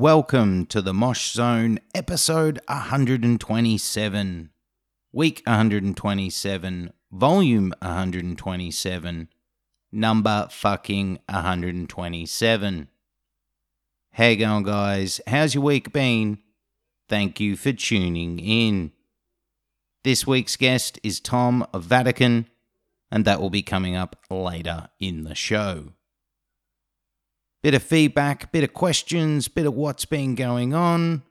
Welcome to the Mosh Zone, episode 127, week 127, volume 127, number fucking 127. Hey, going, guys? How's your week been? Thank you for tuning in. This week's guest is Tom of Vatican, and that will be coming up later in the show. Bit of feedback, bit of questions, bit of what's been going on.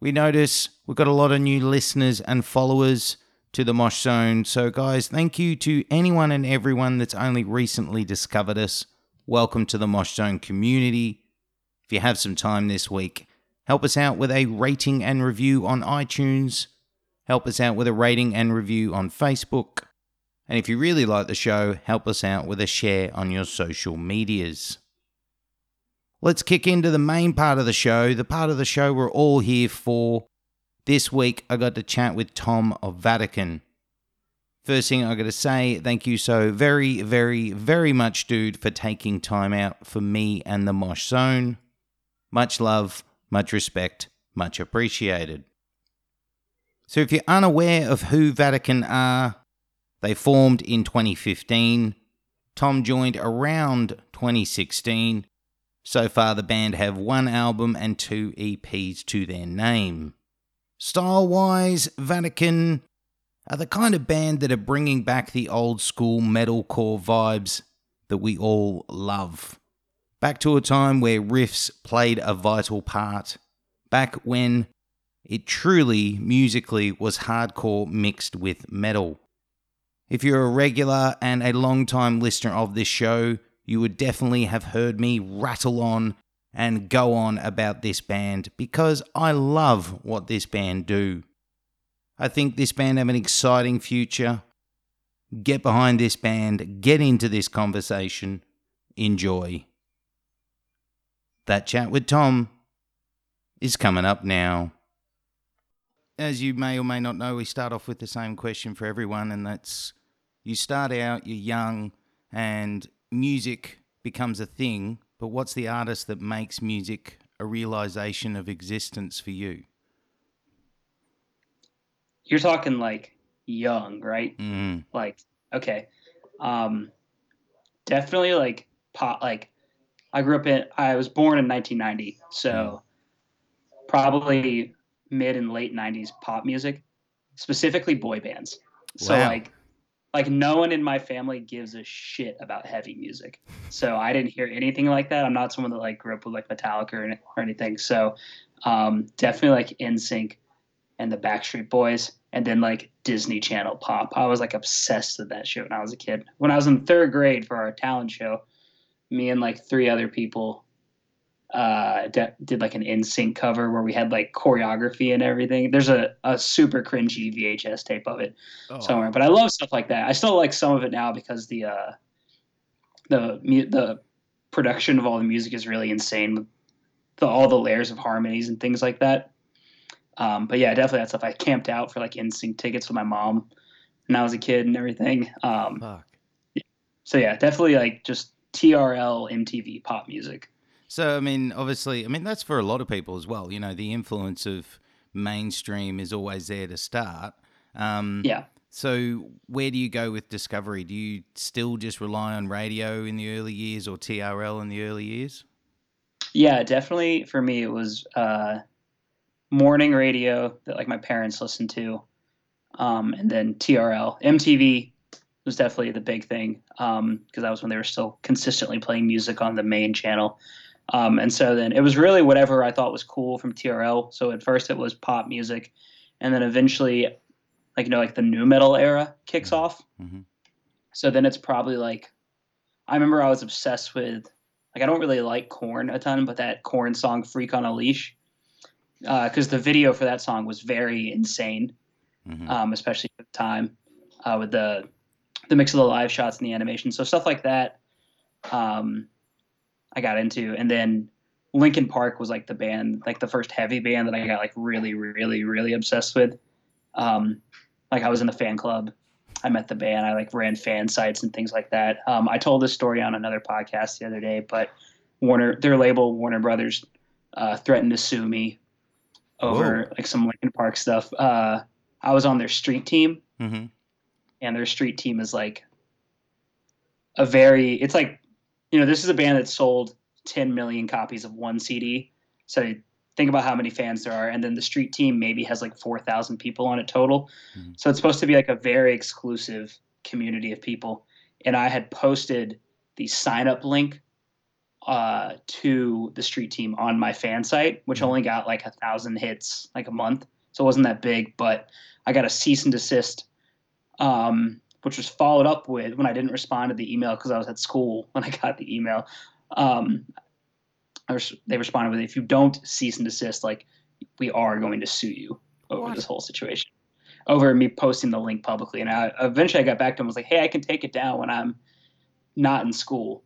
We notice we've got a lot of new listeners and followers to the Mosh Zone. So, guys, thank you to anyone and everyone that's only recently discovered us. Welcome to the Mosh Zone community. If you have some time this week, help us out with a rating and review on iTunes. Help us out with a rating and review on Facebook. And if you really like the show, help us out with a share on your social medias. Let's kick into the main part of the show, the part of the show we're all here for. This week, I got to chat with Tom of Vatican. First thing I got to say, thank you so very, very, very much, dude, for taking time out for me and the Mosh Zone. Much love, much respect, much appreciated. So, if you're unaware of who Vatican are, they formed in 2015. Tom joined around 2016. So far, the band have one album and two EPs to their name. Style wise, Vatican are the kind of band that are bringing back the old school metalcore vibes that we all love. Back to a time where riffs played a vital part. Back when it truly, musically, was hardcore mixed with metal. If you're a regular and a long time listener of this show, you would definitely have heard me rattle on and go on about this band because I love what this band do. I think this band have an exciting future. Get behind this band, get into this conversation, enjoy. That chat with Tom is coming up now. As you may or may not know, we start off with the same question for everyone, and that's you start out, you're young, and music becomes a thing, but what's the artist that makes music a realization of existence for you? You're talking like young, right? Mm. Like, okay. Um, definitely like pop, like I grew up in, I was born in 1990. So probably mid and late 90s pop music, specifically boy bands. So Wow. like, like no one in my family gives a shit about heavy music. So I didn't hear anything like that. I'm not someone that like grew up with like Metallica or, or anything. So um, definitely like NSYNC and the Backstreet Boys, and then like Disney Channel pop. I was like obsessed with that shit when I was a kid. When I was in third grade for our talent show, me and like three other people uh, de- did like an NSYNC cover where we had like choreography and everything. There's a, a super cringy VHS tape of it Oh. somewhere. But I love stuff like that. I still like some of it now because the uh, the the production of all the music is really insane. with The all the layers of harmonies and things like that. Um, but yeah, definitely that stuff. I camped out for like NSYNC tickets with my mom when I was a kid and everything. Um, Fuck. so yeah, definitely like just TRL MTV pop music. So, I mean, obviously, I mean, that's for a lot of people as well. You know, the influence of mainstream is always there to start. Um, Yeah. So, where do you go with discovery? Do you still just rely on radio in the early years or TRL in the early years? Yeah, definitely for me it was uh, morning radio that like my parents listened to, um, and then TRL. MTV was definitely the big thing because that was when they were still consistently playing music on the main channel. Um, and so then it was really whatever I thought was cool from TRL. So at first it was pop music, and then eventually, like you know, like the nu metal era kicks off. Mhm. So then it's probably like, I remember I was obsessed with like I don't really like Korn a ton, but that Korn song "Freak on a Leash," because the video for that song was very insane, Mhm. um, especially at the time uh, with the the mix of the live shots and the animation. So stuff like that, um, I got into, and then Linkin Park was like the band, like the first heavy band that I got like really, really, really obsessed with. Um, like I was in the fan club. I met the band. I like ran fan sites and things like that. Um, I told this story on another podcast the other day, but Warner, their label Warner Brothers, uh, threatened to sue me over Whoa. like some Linkin Park stuff. Uh, I was on their street team, mm-hmm. and their street team is like a very. It's like you know this is a band that sold 10 million copies of one CD. So think about how many fans there are, and then the street team maybe has like 4,000 people on it total. Mhm. So it's supposed to be like a very exclusive community of people. And I had posted the sign up link uh, to the street team on my fan site, which Mhm. only got like a thousand hits like a month. So it wasn't that big, but I got a cease and desist, um, which was followed up with when I didn't respond to the email because I was at school when I got the email. Um, I res- they responded with, if you don't cease and desist, like we are going to sue you over What? this whole situation over me posting the link publicly. And I eventually I got back to him and was like, hey, I can take it down when I'm not in school.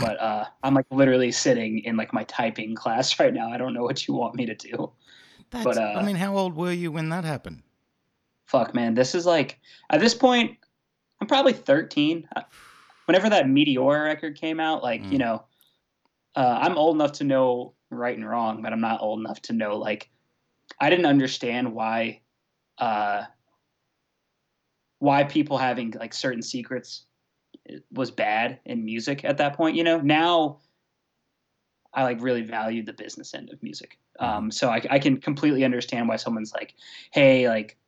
But uh, I'm like literally sitting in like my typing class right now. I don't know what you want me to do. That's, But, I uh, mean, how old were you when that happened? Fuck, man. This is like, at this point, I'm probably 13. Uh, Whenever that Meteora record came out, like, Mm. you know, uh, I'm old enough to know right and wrong, but I'm not old enough to know, like, I didn't understand why, uh, why people having like certain secrets was bad in music at that point. You know, now I like really valued the business end of music. Um, so I, I can completely understand why someone's like, hey, like,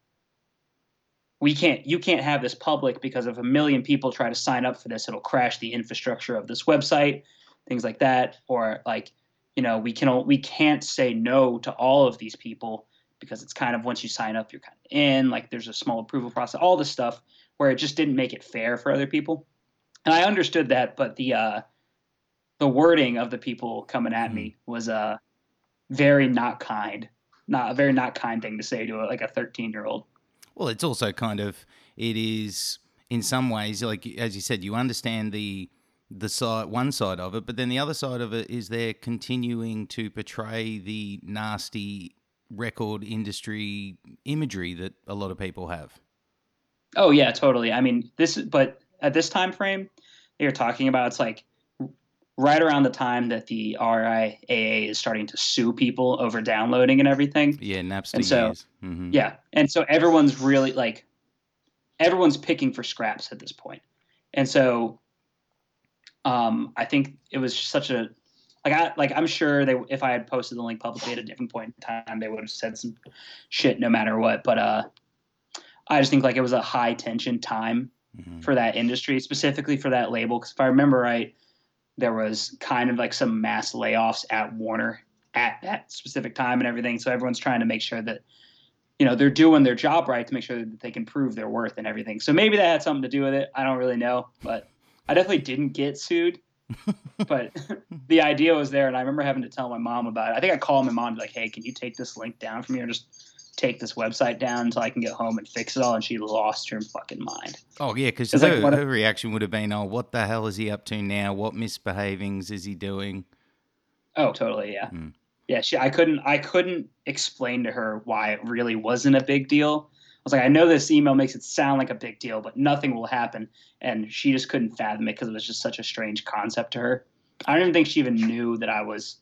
we can't, you can't have this public because if a million people try to sign up for this, it'll crash the infrastructure of this website, things like that. Or like, you know, we can, we can't say no to all of these people because it's kind of once you sign up, you're kind of in. Like, there's a small approval process, all this stuff where it just didn't make it fair for other people. And I understood that, but the uh, the wording of the people coming at me was uh, very not kind, not a very not kind thing to say to a, like a 13 year old. Well, it's also kind of it is in some ways like as you said, you understand the the side one side of it, but then the other side of it is they're continuing to portray the nasty record industry imagery that a lot of people have. Oh yeah, totally. I mean, this but at this time frame you're talking about, it's like right around the time that the RIAA is starting to sue people over downloading and everything. Yeah, Napster And so- years. hmm Yeah, and so everyone's really like everyone's picking for scraps at this point, and so um, I think it was such a like I like I'm sure they if I had posted the link publicly at a different point in time, they would have said some shit no matter what. But uh, I just think like it was a high tension time hmm for that industry, specifically for that label. Because if I remember right, there was kind of like some mass layoffs at Warner at that specific time and everything. So everyone's trying to make sure that you know they're doing their job right to make sure that they can prove their worth and everything. So maybe that had something to do with it. I don't really know, but I definitely didn't get sued. but the idea was there, and I remember having to tell my mom about it. I think I called my mom like, "Hey, can you take this link down from here? Just take this website down until I can get home and fix it all." And she lost her fucking mind. Oh yeah, because her, like her reaction would have been, "Oh, what the hell is he up to now? What misbehavings is he doing?" Oh, totally, yeah. Hmm. Yeah, she I couldn't I couldn't explain to her why it really wasn't a big deal. I was like, I know this email makes it sound like a big deal, but nothing will happen. And she just couldn't fathom it because it was just such a strange concept to her. I don't even think she even knew that I was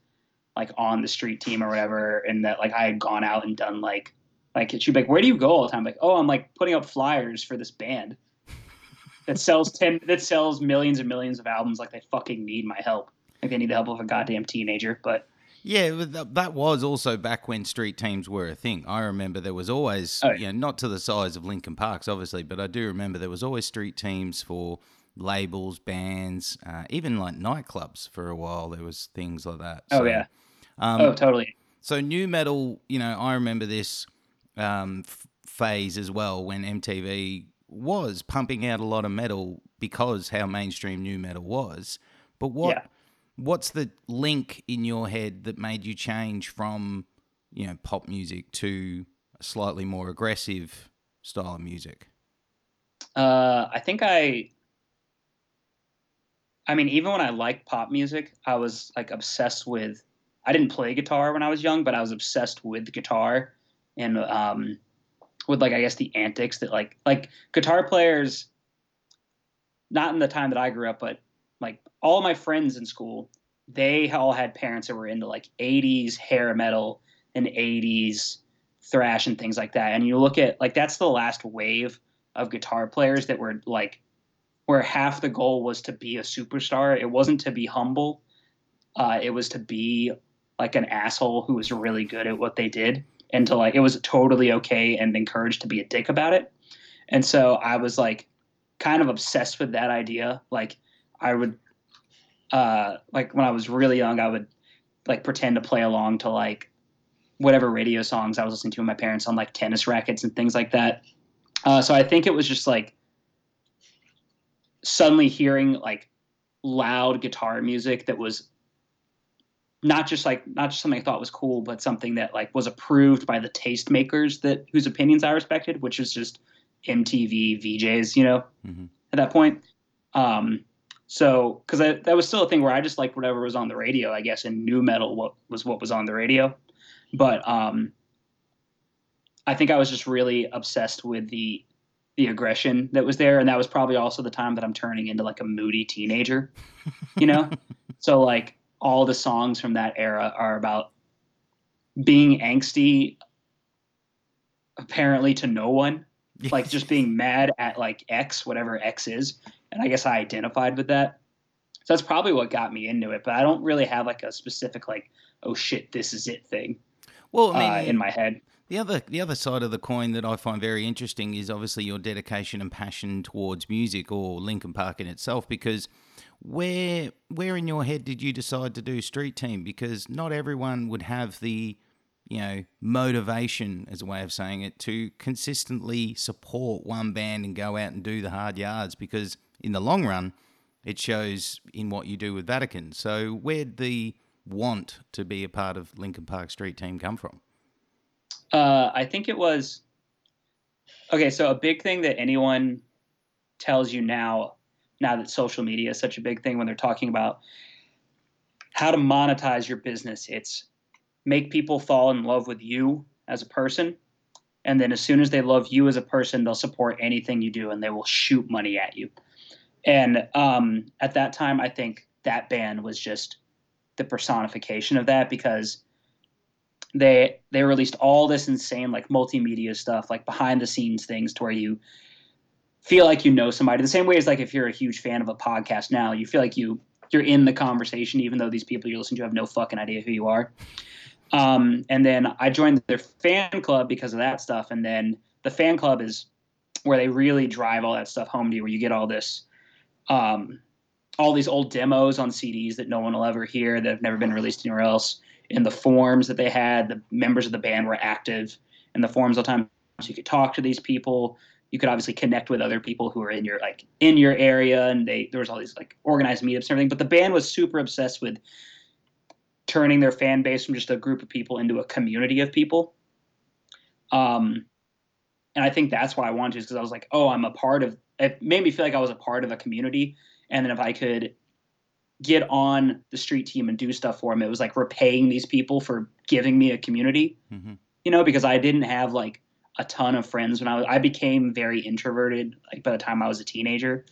like on the street team or whatever, and that like I had gone out and done like like she'd be like, Where do you go all the time? like, oh, I'm like putting up flyers for this band that sells ten that sells millions and millions of albums like they fucking need my help. Like they need the help of a goddamn teenager. But Yeah, that was also back when street teams were a thing. I remember there was always, Oh, you know, not to the size of Linkin Parks, obviously, but I do remember there was always street teams for labels, bands, uh, even like nightclubs for a while. There was things like that. Oh, yeah. Um, oh totally. So nu metal, you know, I remember this um, f- phase as well when MTV was pumping out a lot of metal because how mainstream nu metal was. But what Yeah. what's the link in your head that made you change from you know pop music to a slightly more aggressive style of music? Uh, I think I. I mean, even when I liked pop music, I was like obsessed with. I didn't play guitar when I was young, but I was obsessed with guitar, and um, with like I guess the antics that like like guitar players. Not in the time that I grew up, but like all my friends in school, they all had parents that were into like 80s hair metal and 80s thrash and things like that. And you look at like that's the last wave of guitar players that were like where half the goal was to be a superstar. It wasn't to be humble. Uh, it was to be like an asshole who was really good at what they did and to like it was totally okay and encouraged to be a dick about it. And so I was like kind of obsessed with that idea. Like I would uh like when I was really young, I would like pretend to play along to like whatever radio songs I was listening to with my parents on like tennis rackets and things like that. Uh, so I think it was just like suddenly hearing like loud guitar music that was not just like not just something I thought was cool, but something that like was approved by the tastemakers that whose opinions I respected, which is just MTV VJs, you know, mm-hmm. at that point. Um, so because that was still a thing where I just liked whatever was on the radio, I guess, and nu metal what was what was on the radio. But um, I think I was just really obsessed with the the aggression that was there, and that was probably also the time that I'm turning into like a moody teenager, you know. so like all the songs from that era are about being angsty, apparently to no one, like just being mad at like X, whatever X is, and I guess I identified with that. So that's probably what got me into it, but I don't really have like a specific like oh shit this is it thing. Well, I mean, uh, in my head. The other the other side of the coin that I find very interesting is obviously your dedication and passion towards music or Linkin Park in itself because where where in your head did you decide to do street team because not everyone would have the you know motivation as a way of saying it to consistently support one band and go out and do the hard yards because in the long run it shows in what you do with Vatican so where'd the want to be a part of Linkin Park Street Team come from? Uh, I think it was okay. So a big thing that anyone tells you now, now that social media is such a big thing when they're talking about how to monetize your business, it's make people fall in love with you as a person. And then as soon as they love you as a person, they'll support anything you do and they will shoot money at you. And um, at that time, I think that band was just the personification of that because they they released all this insane like multimedia stuff like behind the scenes things to where you feel like you know somebody the same way as like if you're a huge fan of a podcast now you feel like you you're in the conversation even though these people you're listening to have no fucking idea who you are um, and then i joined their fan club because of that stuff and then the fan club is where they really drive all that stuff home to you where you get all this um, all these old demos on CDs that no one will ever hear that have never been released anywhere else. In the forums that they had, the members of the band were active in the forums all the time, so you could talk to these people. You could obviously connect with other people who are in your like in your area, and they there was all these like organized meetups and everything. But the band was super obsessed with turning their fan base from just a group of people into a community of people. Um, and I think that's why I wanted to, because I was like, oh, I'm a part of. It made me feel like I was a part of a community and then if I could get on the street team and do stuff for them, it was like repaying these people for giving me a community. Mm-hmm. You know, because I didn't have like a ton of friends when I was. I became very introverted like by the time I was a teenager.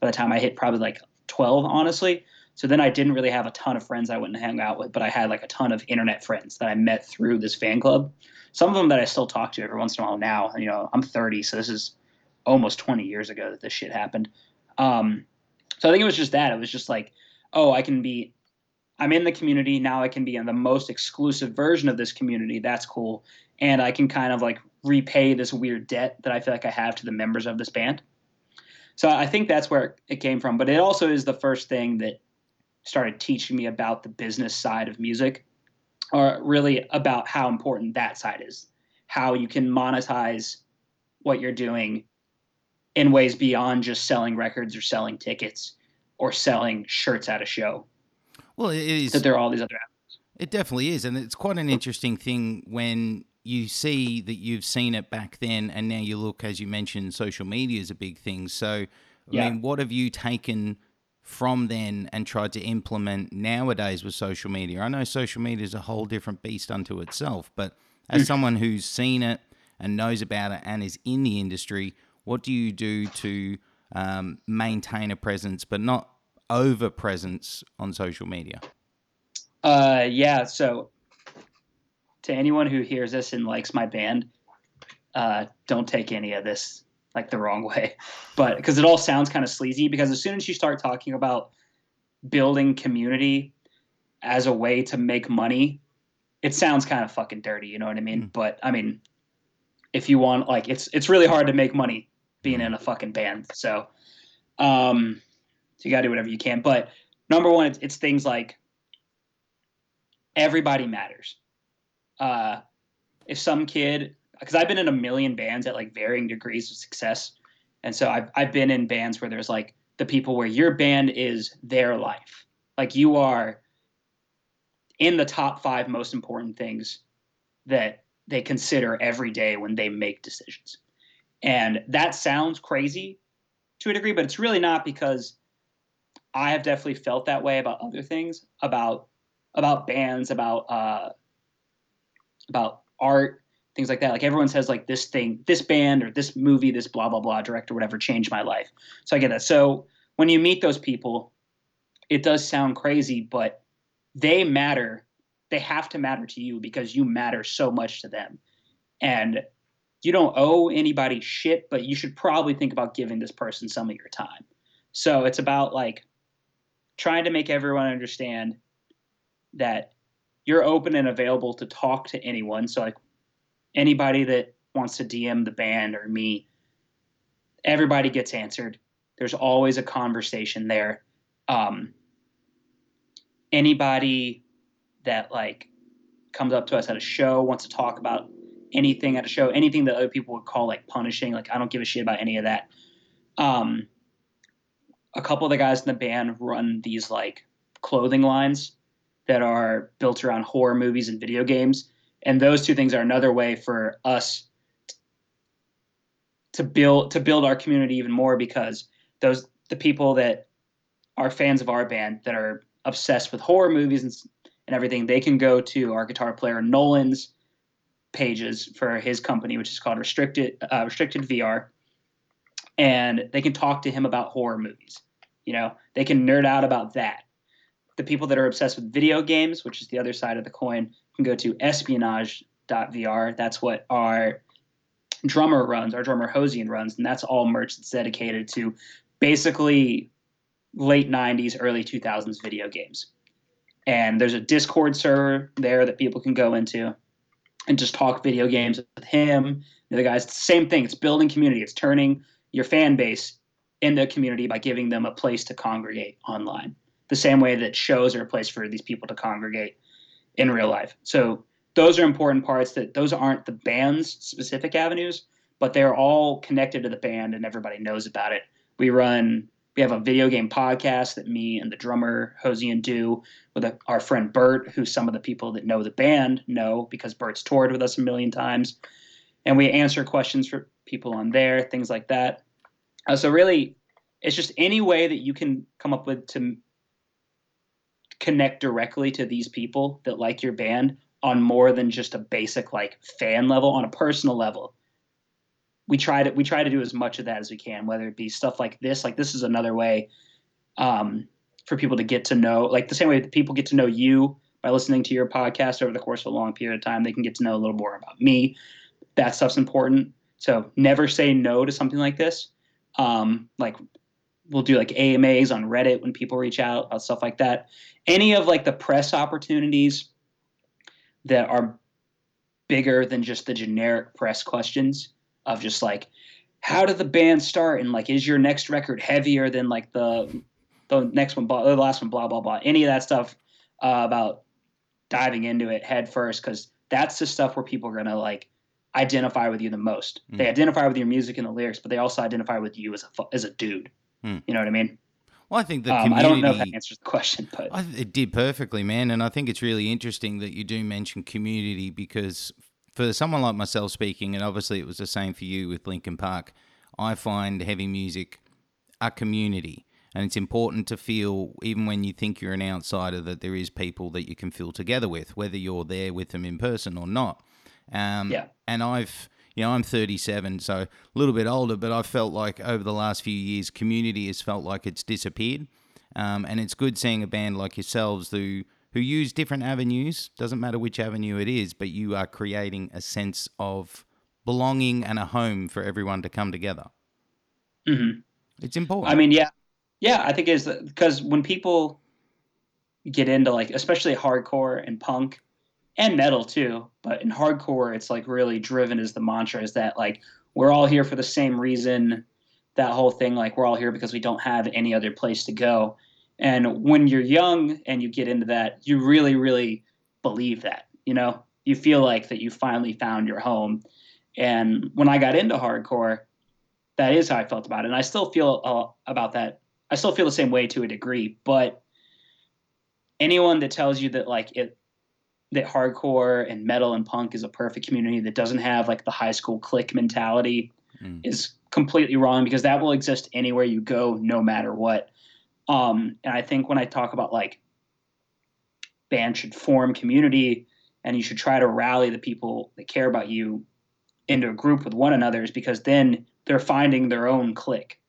By the time I hit probably like twelve, honestly. So then I didn't really have a ton of friends I wouldn't hang out with, but I had like a ton of internet friends that I met through this fan club. Some of them that I still talk to every once in a while now. You know, I'm 30, so this is almost 20 years ago that this shit happened. Um, so I think it was just that. It was just like, oh, I can be, I'm in the community now. I can be in the most exclusive version of this community. That's cool, and I can kind of like repay this weird debt that I feel like I have to the members of this band. So I think that's where it came from. But it also is the first thing that started teaching me about the business side of music, or really about how important that side is, how you can monetize what you're doing in ways beyond just selling records or selling tickets or selling shirts at a show. Well, it is that there are all these other avenues. It definitely is, and it's quite an interesting thing when you see that you've seen it back then, and now you look, as you mentioned, social media is a big thing. So, I yeah. mean, what have you taken from then and tried to implement nowadays with social media? I know social media is a whole different beast unto itself, but as mm. someone who's seen it and knows about it and is in the industry, what do you do to um, maintain a presence, but not over presence on social media? Uh, yeah. So, to anyone who hears this and likes my band, uh, don't take any of this like the wrong way, but because it all sounds kind of sleazy. Because as soon as you start talking about building community as a way to make money, it sounds kind of fucking dirty. You know what I mean? Mm. But I mean, if you want, like, it's it's really hard to make money being in a fucking band. So, um, so you gotta do whatever you can. But number one, it's, it's things like everybody matters. Uh, if some kid, because I've been in a million bands at like varying degrees of success, and so I've I've been in bands where there's like the people where your band is their life, like you are in the top five most important things that they consider every day when they make decisions. And that sounds crazy to a degree, but it's really not because I have definitely felt that way about other things, about about bands, about uh, about art, things like that. Like everyone says, like this thing, this band or this movie, this blah blah blah director, whatever, changed my life. So I get that. So when you meet those people, it does sound crazy, but they matter. They have to matter to you because you matter so much to them. And you don't owe anybody shit, but you should probably think about giving this person some of your time. So it's about like trying to make everyone understand that you're open and available to talk to anyone. So like anybody that wants to DM the band or me, everybody gets answered. There's always a conversation there. Um, anybody that like comes up to us at a show wants to talk about anything at a show, anything that other people would call like punishing, like I don't give a shit about any of that. Um, a couple of the guys in the band run these like clothing lines that are built around horror movies and video games, and those two things are another way for us to build to build our community even more because those the people that are fans of our band that are obsessed with horror movies and, and everything they can go to our guitar player nolan's pages for his company which is called restricted uh, restricted vr and they can talk to him about horror movies. You know they can nerd out about that the people that are obsessed with video games which is the other side of the coin can go to espionage.vr that's what our drummer runs our drummer hosian runs and that's all merch that's dedicated to basically late 90s early 2000s video games. And there's a discord server there that people can go into and just talk video games with him. The other guys same thing. It's building community. It's turning your fan base into a community by giving them a place to congregate online the same way that shows are a place for these people to congregate in real life so those are important parts that those aren't the band's specific avenues but they're all connected to the band and everybody knows about it we run we have a video game podcast that me and the drummer Hosian do with a, our friend Bert, who some of the people that know the band know because Bert's toured with us a million times. And we answer questions for people on there, things like that. Uh, so really, it's just any way that you can come up with to connect directly to these people that like your band on more than just a basic like fan level, on a personal level we try to we try to do as much of that as we can, whether it be stuff like this. Like this is another way um, for people to get to know, like the same way that people get to know you by listening to your podcast over the course of a long period of time. They can get to know a little more about me. That stuff's important. So never say no to something like this. Um, like we'll do like AMAs on Reddit when people reach out about stuff like that. Any of like the press opportunities that are bigger than just the generic press questions of just like how did the band start and like is your next record heavier than like the the next one the last one blah blah blah any of that stuff uh, about diving into it head first because that's the stuff where people are gonna like identify with you the most Mm. they identify with your music and the lyrics but they also identify with you as a as a dude Mm. you know what i mean Well, I think the um, i don't know if that answers the question but I, it did perfectly, man. And I think it's really interesting that you do mention community because for someone like myself speaking, and obviously it was the same for you with Linkin Park, I find heavy music a community. And it's important to feel, even when you think you're an outsider, that there is people that you can feel together with, whether you're there with them in person or not. Um, Yeah. And I've, you know, I'm 37, so a little bit older, but I've felt like over the last few years, community has felt like it's disappeared. Um, and it's good seeing a band like yourselves who who use different avenues. Doesn't matter which avenue it is, but you are creating a sense of belonging and a home for everyone to come together. Mm-hmm. It's important. I mean, yeah, yeah. I think it's because when people get into like, especially hardcore and punk and metal too, but in hardcore, it's like really driven as the mantra is that like we're all here for the same reason. That whole thing, like we're all here because we don't have any other place to go. And when you're young and you get into that, you really, really believe that. You know, you feel like that you finally found your home. And when I got into hardcore, that is how I felt about it. And I still feel uh, about that. I still feel the same way to a degree. But anyone that tells you that like it that hardcore and metal and punk is a perfect community that doesn't have like the high school clique mentality mm. is completely wrong because that will exist anywhere you go, no matter what. Um, and I think when I talk about like band should form community and you should try to rally the people that care about you into a group with one another is because then they're finding their own clique.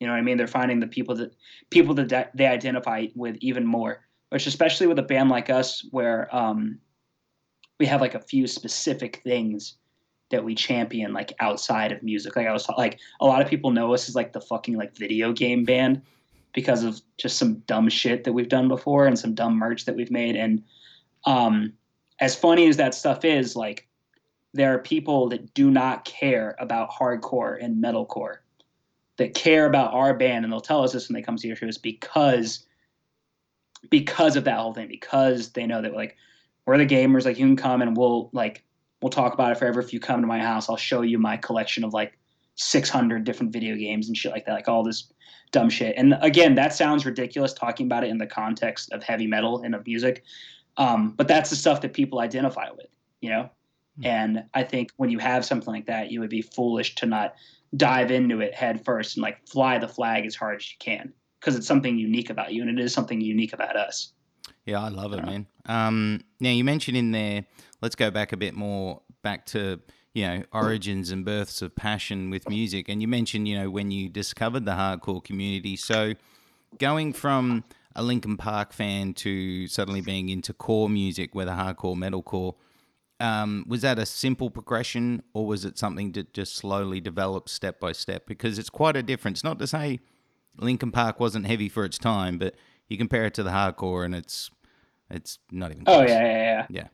You know what I mean? They're finding the people that people that they identify with even more. Which, especially with a band like us, where um, we have like a few specific things that we champion, like outside of music. Like I was like, a lot of people know us as like the fucking like video game band because of just some dumb shit that we've done before and some dumb merch that we've made. And um, as funny as that stuff is, like there are people that do not care about hardcore and metalcore that care about our band and they'll tell us this when they come to your shows because because of that whole thing because they know that like we're the gamers like you can come and we'll like we'll talk about it forever. If you come to my house i'll show you my collection of like 600 different video games and shit like that like all this dumb shit. And again that sounds ridiculous talking about it in the context of heavy metal and of music um, but that's the stuff that people identify with you know? Hmm. And I think when you have something like that, you would be foolish to not dive into it head first and like fly the flag as hard as you can because it's something unique about you and it is something unique about us. Yeah, I love it, man. Um, now you mentioned in there, let's go back a bit more back to you know origins and births of passion with music, and you mentioned you know when you discovered the hardcore community. So going from a Linkin Park fan to suddenly being into core music, whether hardcore, metalcore, um, was that a simple progression, or was it something that just slowly developed step by step? Because it's quite a difference. Not to say Linkin Park wasn't heavy for its time, but you compare it to the hardcore, and it's it's not even. Oh, close. Oh yeah, yeah, yeah, yeah.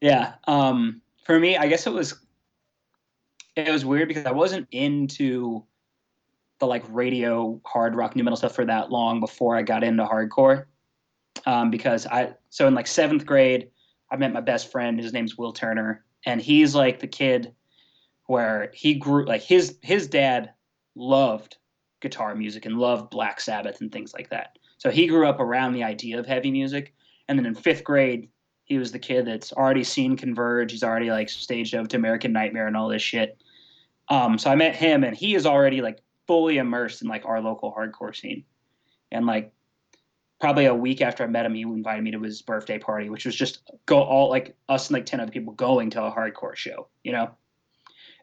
Yeah. Um, for me, I guess it was it was weird because I wasn't into the like radio hard rock nu metal stuff for that long before I got into hardcore. Um, because I so in like seventh grade I met my best friend. His name's Will Turner, and he's like the kid where he grew like his his dad loved guitar music and loved Black Sabbath and things like that. So he grew up around the idea of heavy music, and then in fifth grade, he was the kid that's already seen Converge. He's already like staged over to American Nightmare and all this shit. Um, so I met him, and he is already like fully immersed in like our local hardcore scene, and like probably a week after I met him, he invited me to his birthday party, which was just go all like us and like 10 other people going to a hardcore show, you know?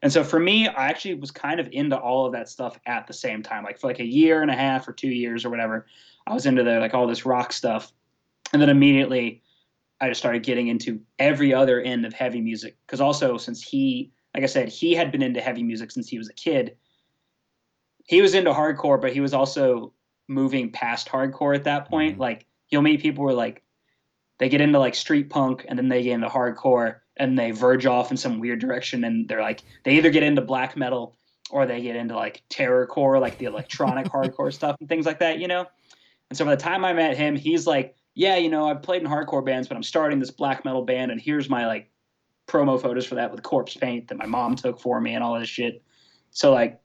And so for me, I actually was kind of into all of that stuff at the same time. Like for like a year and a half or two years or whatever, I was into the like all this rock stuff. And then immediately I just started getting into every other end of heavy music. Cause also since he, like I said, he had been into heavy music since he was a kid. He was into hardcore, but he was also moving past hardcore at that point. Mm-hmm. Like you'll meet people who are like they get into like street punk and then they get into hardcore and they verge off in some weird direction and they're like they either get into black metal or they get into like terrorcore, like the electronic hardcore stuff and things like that, you know? And so by the time I met him, he's like, Yeah, you know, I've played in hardcore bands, but I'm starting this black metal band and here's my like promo photos for that with corpse paint that my mom took for me and all this shit. So like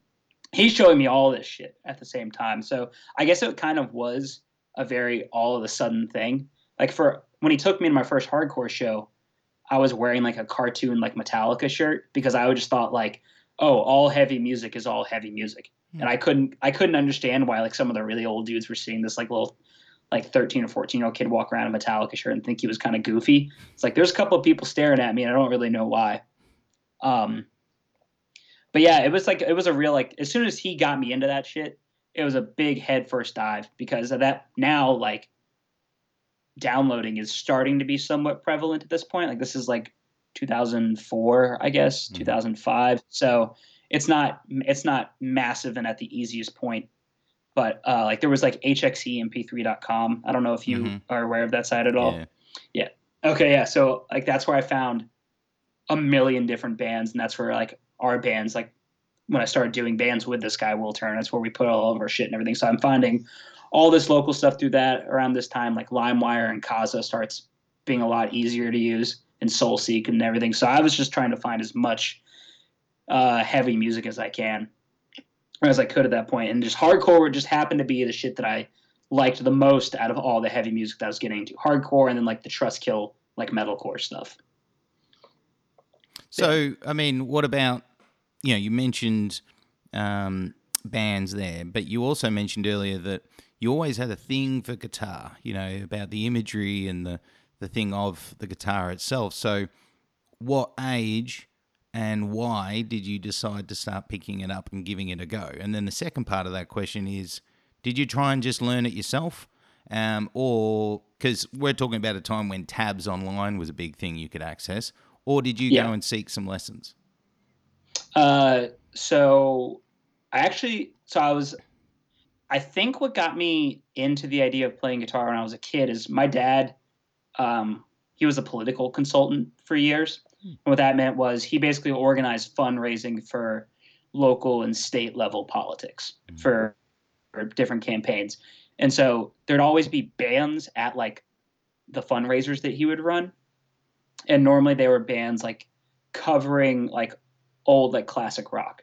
he's showing me all this shit at the same time. So I guess it kind of was a very all of a sudden thing. Like for when he took me to my first hardcore show, I was wearing like a cartoon like Metallica shirt because I just thought like, oh, all heavy music is all heavy music. Mm. And I couldn't I couldn't understand why like some of the really old dudes were seeing this like little like 13 or 14 year old kid walk around in a Metallica shirt and think he was kind of goofy. It's like there's a couple of people staring at me and I don't really know why. Um, but yeah, it was like it was a real like as soon as he got me into that shit, it was a big head first dive because of that now like downloading is starting to be somewhat prevalent at this point. Like this is like 2004, I guess, Mhm. 2005. So it's not it's not massive and at the easiest point. But uh, like there was like E hxemp3.com. I don't know if you Mhm. are aware of that site at all. Yeah. Okay, yeah. So like that's where I found a million different bands, and that's where like our bands, like when I started doing bands with this guy Will Turner, that's where we put all of our shit and everything. So I'm finding all this local stuff through that around this time, like LimeWire and Kazaa starts being a lot easier to use, and SoulSeek and everything. So I was just trying to find as much uh, heavy music as I can, as I could at that point, and just hardcore just happened to be the shit that I liked the most out of all the heavy music that I was getting into. Hardcore and then like the Trustkill like metalcore stuff. So, I mean, what about, you know, you mentioned um, bands there, but you also mentioned earlier that you always had a thing for guitar, you know, about the imagery and the, the thing of the guitar itself. So, what age and why did you decide to start picking it up and giving it a go? And then the second part of that question is did you try and just learn it yourself? Um, or because we're talking about a time when tabs online was a big thing you could access, or did you Yeah. go and seek some lessons? Uh, so I actually, so I was, I think what got me into the idea of playing guitar when I was a kid is my dad, um, he was a political consultant for years. And what that meant was he basically organized fundraising for local and state level politics for, for different campaigns. And so there'd always be bands at like the fundraisers that he would run. And normally they were bands like covering like old like classic rock.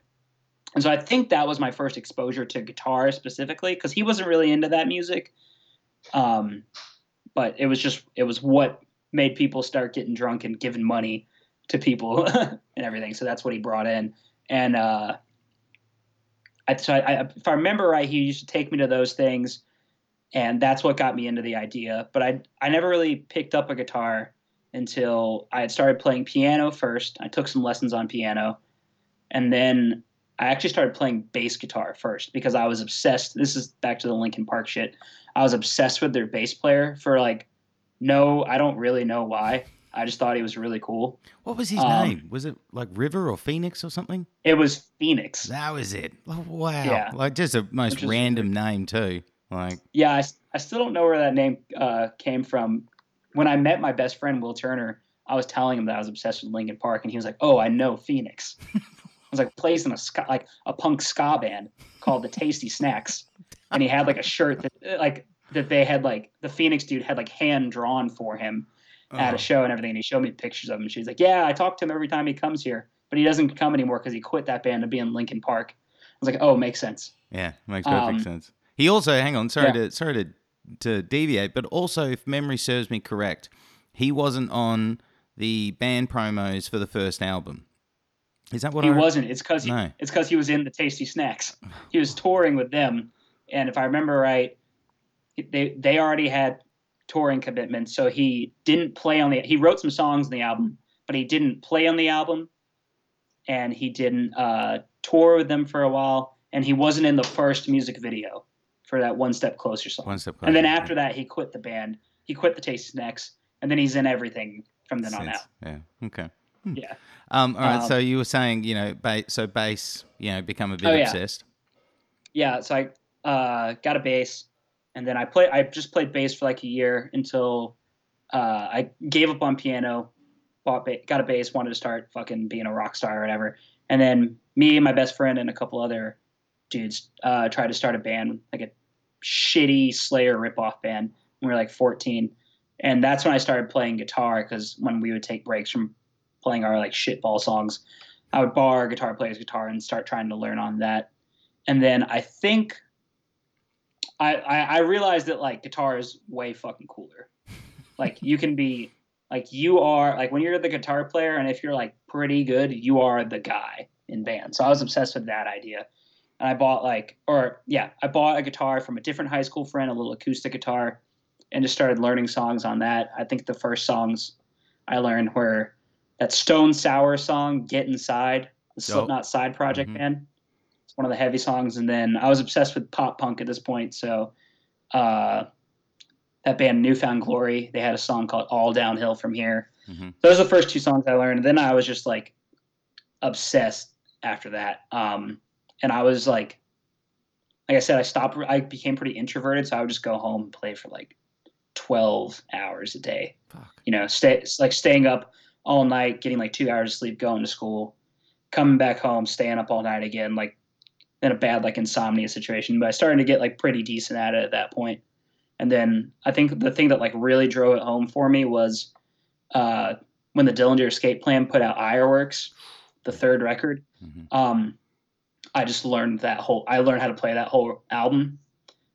And so I think that was my first exposure to guitar specifically because he wasn't really into that music. Um, but it was just it was what made people start getting drunk and giving money to people and everything. So that's what he brought in. And uh, I, so I, if I remember right, he used to take me to those things, and that's what got me into the idea. But I I never really picked up a guitar until I had started playing piano first. I took some lessons on piano, and then I actually started playing bass guitar first because I was obsessed. This is back to the Linkin Park shit. I was obsessed with their bass player for like no, I don't really know why. I just thought he was really cool. What was his Um, name? Was it like River or Phoenix or something? It was Phoenix. That was it. Oh, wow. Yeah. Like just a most random name too. Like, Yeah, I still don't know where that name uh, came from. When I met my best friend Will Turner, I was telling him that I was obsessed with Linkin Park, and he was like, "Oh, I know Phoenix." I was like, plays in a ska, like a punk ska band called the Tasty Snax, and he had like a shirt that uh, like that they had like the Phoenix dude had like hand drawn for him at oh, a show and everything. And he showed me pictures of him. She's like, "Yeah, I talk to him every time he comes here, but he doesn't come anymore because he quit that band to be in Linkin Park." I was like, "Oh, makes sense." yeah, makes perfect um, sense. He also, hang on, sorry Yeah. to sorry to to deviate, but also, if memory serves me correct, he wasn't on the band promos for the first album. Is that what he I? wasn't. It's because he, No. it's because he was in the Tasty Snax. He was touring with them, and if I remember right, they they already had touring commitments, so he didn't play on the. He wrote some songs on the album, but he didn't play on the album, and he didn't uh, tour with them for a while, and he wasn't in the first music video for that One Step Closer song. One step Closer. and then after that, he quit the band. He quit the Tasty Snax, and then he's in everything from then on out. Yeah. Okay. Yeah. Um. All right. Um, so you were saying, you know, ba- so bass, you know, become a bit Oh, yeah. obsessed. yeah, so I uh, got a bass, and then I play. I just played bass for like a year until uh, I gave up on piano, bought ba- got a bass, wanted to start fucking being a rock star or whatever. And then me and my best friend and a couple other dudes uh, tried to start a band, like a shitty Slayer ripoff band. When we were like 14, and that's when I started playing guitar because when we would take breaks from playing our like shitball songs, I would borrow guitar player's guitar and start trying to learn on that and then I think I, I I realized that like guitar is way fucking cooler. Like you can be like you are like when you're the guitar player and if you're like pretty good, you are the guy in band. So I was obsessed with that idea. And I bought like or yeah, I bought a guitar from a different high school friend, a little acoustic guitar, and just started learning songs on that. I think the first songs I learned were that Stone Sour song, Get Inside, the. Slipknot side project Mhm. band it's one of the heavy songs and then i was obsessed with pop punk at this point so uh that band New Found Glory. They had a song called All Downhill from Here. Mhm. Those are the first two songs I learned. And Then I was just like obsessed after that. Um, and I was like, like I said, I stopped. I became pretty introverted, so I would just go home and play for like twelve hours a day. Fuck. You know, stay like staying up all night, getting like two hours of sleep, going to school, coming back home, staying up all night again, like in a bad like insomnia situation. But I started to get like pretty decent at it at that point. And then I think the thing that like really drove it home for me was uh, when the Dillinger Escape Plan put out Ire Works, the third record. Mhm. Um, I just learned that whole. I learned how to play that whole album,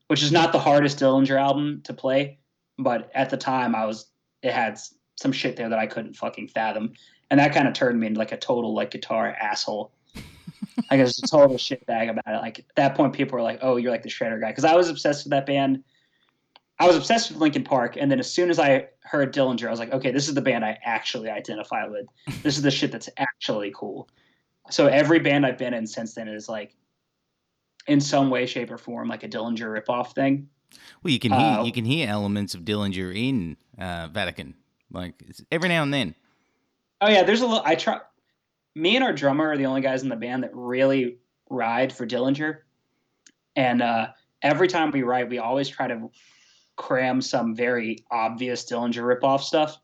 which is not the hardest Dillinger album to play, but at the time I was. It had some shit there that I couldn't fucking fathom, and that kind of turned me into like a total like guitar asshole. I guess a total shit bag about it. Like at that point, people were like, "Oh, you're like the shredder guy," because I was obsessed with that band. I was obsessed with Linkin Park, and then as soon as I heard Dillinger, I was like, "Okay, this is the band I actually identify with. This is the shit that's actually cool." So every band I've been in since then is like, in some way, shape, or form, like a Dillinger ripoff thing. Well, you can hear Uh, you can hear elements of Dillinger in uh, Vatican, like it's- every now and then. Oh yeah, there's a little. I try. Me and our drummer are the only guys in the band that really ride for Dillinger, and uh, every time we ride, we always try to cram some very obvious Dillinger ripoff stuff.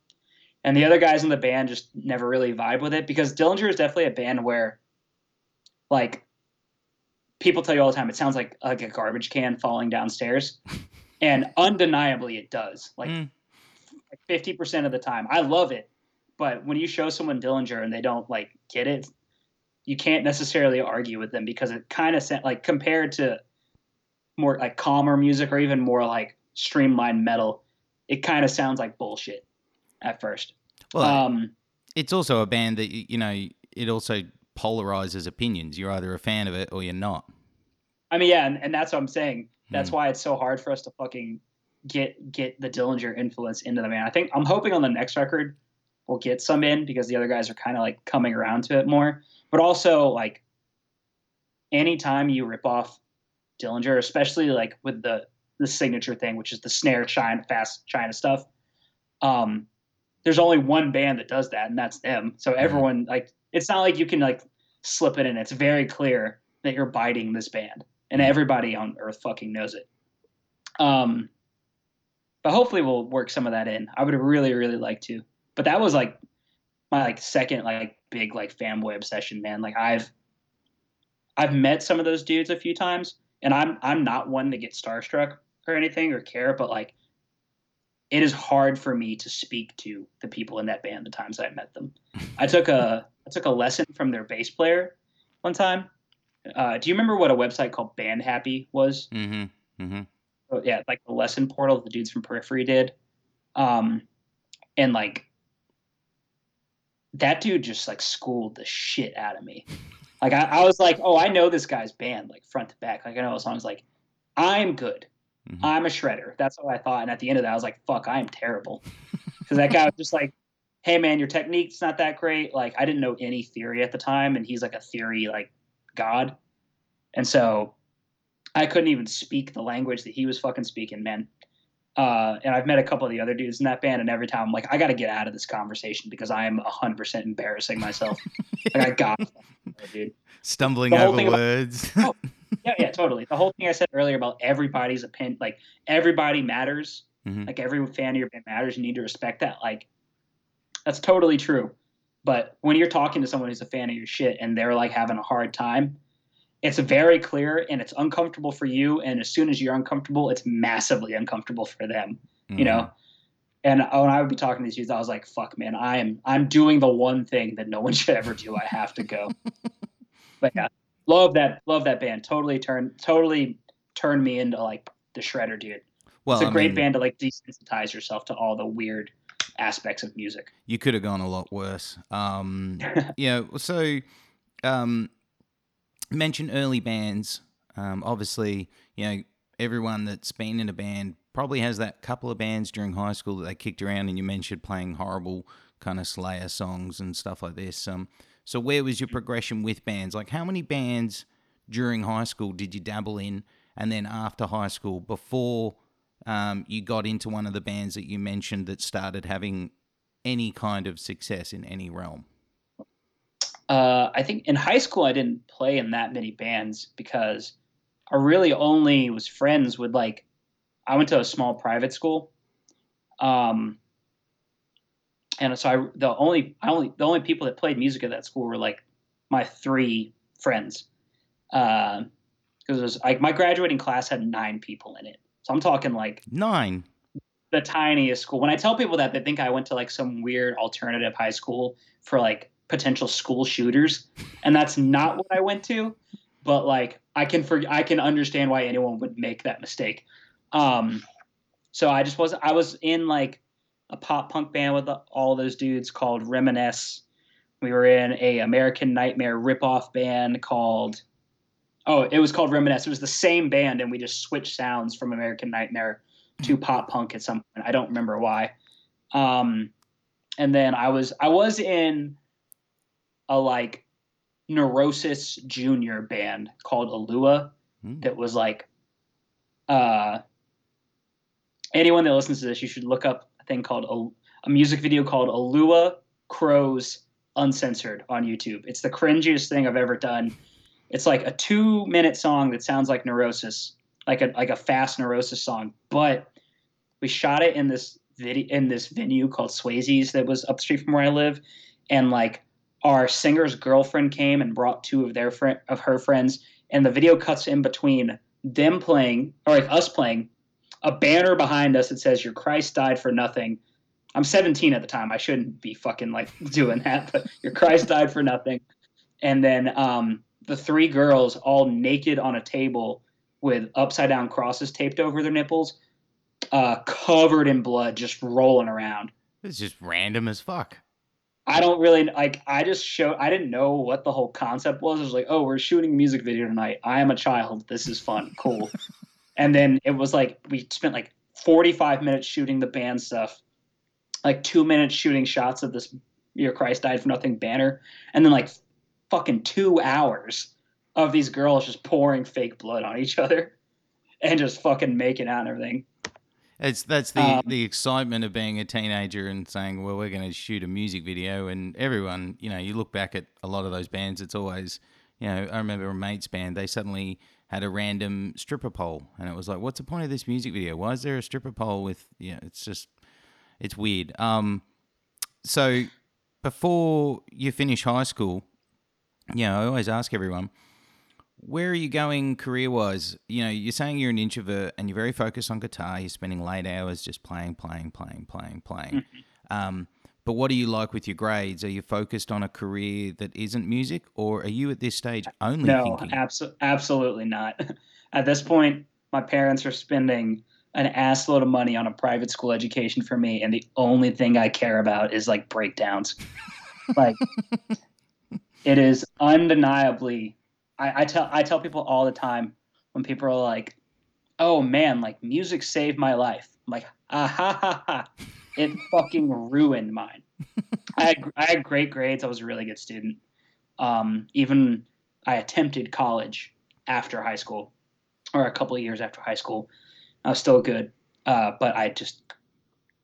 And the other guys in the band just never really vibe with it because Dillinger is definitely a band where, like, people tell you all the time it sounds like like a garbage can falling downstairs, and undeniably it does. Like Mm. Fifty percent of the time, I love it. But when you show someone Dillinger and they don't like get it, you can't necessarily argue with them because it kind of like compared to more like calmer music or even more like streamlined metal, it kind of sounds like bullshit at first. Well, um, it's also a band that you know it also polarizes opinions. You're either a fan of it or you're not. I mean, yeah, and, and that's what I'm saying. That's Hmm. why it's so hard for us to fucking get get the Dillinger influence into the band. I think I'm hoping on the next record we'll get some in because the other guys are kind of like coming around to it more. But also like anytime you rip off Dillinger, especially like with the the signature thing, which is the snare China fast China stuff. Um, there's only one band that does that, and that's them. So everyone like it's not like you can like slip it in. It's very clear that you're biting this band, and everybody on Earth fucking knows it. Um, but hopefully we'll work some of that in. I would really, really like to. But that was like my like second like big like fanboy obsession, man. Like I've I've met some of those dudes a few times, and I'm I'm not one to get starstruck or anything or care, but like it is hard for me to speak to the people in that band the times I met them. I took a I took a lesson from their bass player one time. Uh, do you remember what a website called Band Happy was? Mm-hmm. Mm-hmm. Oh, yeah, like the lesson portal the dudes from Periphery did. Um, and like that dude just like schooled the shit out of me. Like I, I was like, oh, I know this guy's band like front to back. Like I know his songs. Like I'm good. Mhm. I'm a shredder. That's what I thought. And at the end of that, I was like, fuck, I am terrible. Because that guy was just like, hey man, your technique's not that great. Like I didn't know any theory at the time, and he's like a theory like god. And so I couldn't even speak the language that he was fucking speaking, man. Uh, and I've met a couple of the other dudes in that band, and every time I'm like, I got to get out of this conversation because I am 100% embarrassing myself. like, I got dude. Stumbling over thing about- words. Oh. Yeah, yeah, totally. The whole thing I said earlier about everybody's opinion, like, everybody matters. Mhm. Like, every fan of your band matters. You need to respect that. Like, that's totally true. But when you're talking to someone who's a fan of your shit and they're like having a hard time, it's very clear and it's uncomfortable for you. And as soon as you're uncomfortable, it's massively uncomfortable for them, you know? And when I would be talking to these dudes, I was like, fuck, man, I am, I'm doing the one thing that no one should ever do. I have to go. but yeah, love that, love that band. Totally turned, totally turned me into like the shredder dude. Well, it's a I great mean, band to like desensitize yourself to all the weird aspects of music. You could have gone a lot worse. Um, yeah. So, um, mention early bands. Um, obviously, you know everyone that's been in a band probably has that couple of bands during high school that they kicked around, and you mentioned playing horrible kind of Slayer songs and stuff like this. Um, so where was your progression with bands? Like, how many bands during high school did you dabble in, and then after high school, before um, you got into one of the bands that you mentioned that started having any kind of success in any realm? Uh, I think in high school I didn't play in that many bands because I really only was friends with like I went to a small private school, um, and so I the only I only the only people that played music at that school were like my three friends, because uh, it was like my graduating class had nine people in it. So I'm talking like nine, the tiniest school. When I tell people that, they think I went to like some weird alternative high school for like potential school shooters, and that's not what I went to. But like I can for I can understand why anyone would make that mistake. Um, so I just was I was in like a pop punk band with all those dudes called Reminisce. We were in a American Nightmare ripoff band called Oh, it was called Reminisce. It was the same band, and we just switched sounds from American Nightmare to pop punk at some point. I don't remember why. Um, and then I was I was in a like Neurosis Junior band called Alua mm. that was like uh anyone that listens to this, you should look up a thing called a, a music video called Alua Crows Uncensored on YouTube. It's the cringiest thing I've ever done. It's like a two minute song that sounds like Neurosis, like a like a fast Neurosis song, but we shot it in this video in this venue called Swayze's that was up street from where I live, and like our singer's girlfriend came and brought two of their friend of her friends, and the video cuts in between them playing or like us playing a banner behind us that says "Your Christ died for nothing." I'm 17 at the time. I shouldn't be fucking like doing that, but your Christ died for nothing. And then um, the three girls all naked on a table with upside down crosses taped over their nipples, uh, covered in blood, just rolling around. It's just random as fuck. I don't really like. I just showed. I didn't know what the whole concept was. It was like, oh, we're shooting a music video tonight. I am a child. This is fun. Cool. and then it was like we spent like 45 minutes shooting the band stuff, like two minutes shooting shots of this "Your Christ Died for Nothing" banner, and then like fucking two hours of these girls just pouring fake blood on each other and just fucking making out and everything. It's that's the um, the excitement of being a teenager and saying, "Well, we're going to shoot a music video," and everyone, you know, you look back at a lot of those bands. It's always, you know, I remember a mate's band. They suddenly had a random stripper pole, and it was like, "What's the point of this music video? Why is there a stripper pole with?" Yeah, it's just, it's weird. Um, so before you finish high school, you know, I always ask everyone, where are you going career wise? You know, you're saying you're an introvert and you're very focused on guitar. You're spending late hours just playing, playing, playing, playing, playing. Mm-hmm. Um, but what do you like with your grades? Are you focused on a career that isn't music, or are you at this stage only no, thinking? No, abso- absolutely not. at this point, my parents are spending an assload of money on a private school education for me, and the only thing I care about is like breakdowns. like it is undeniably I, I tell I tell people all the time when people are like, "Oh man, like music saved my life." I'm like, ah ha ha ha, it fucking ruined mine. I had I had great grades. I was a really good student. Um, even I attempted college after high school, or a couple of years after high school. I was still good, uh, but I just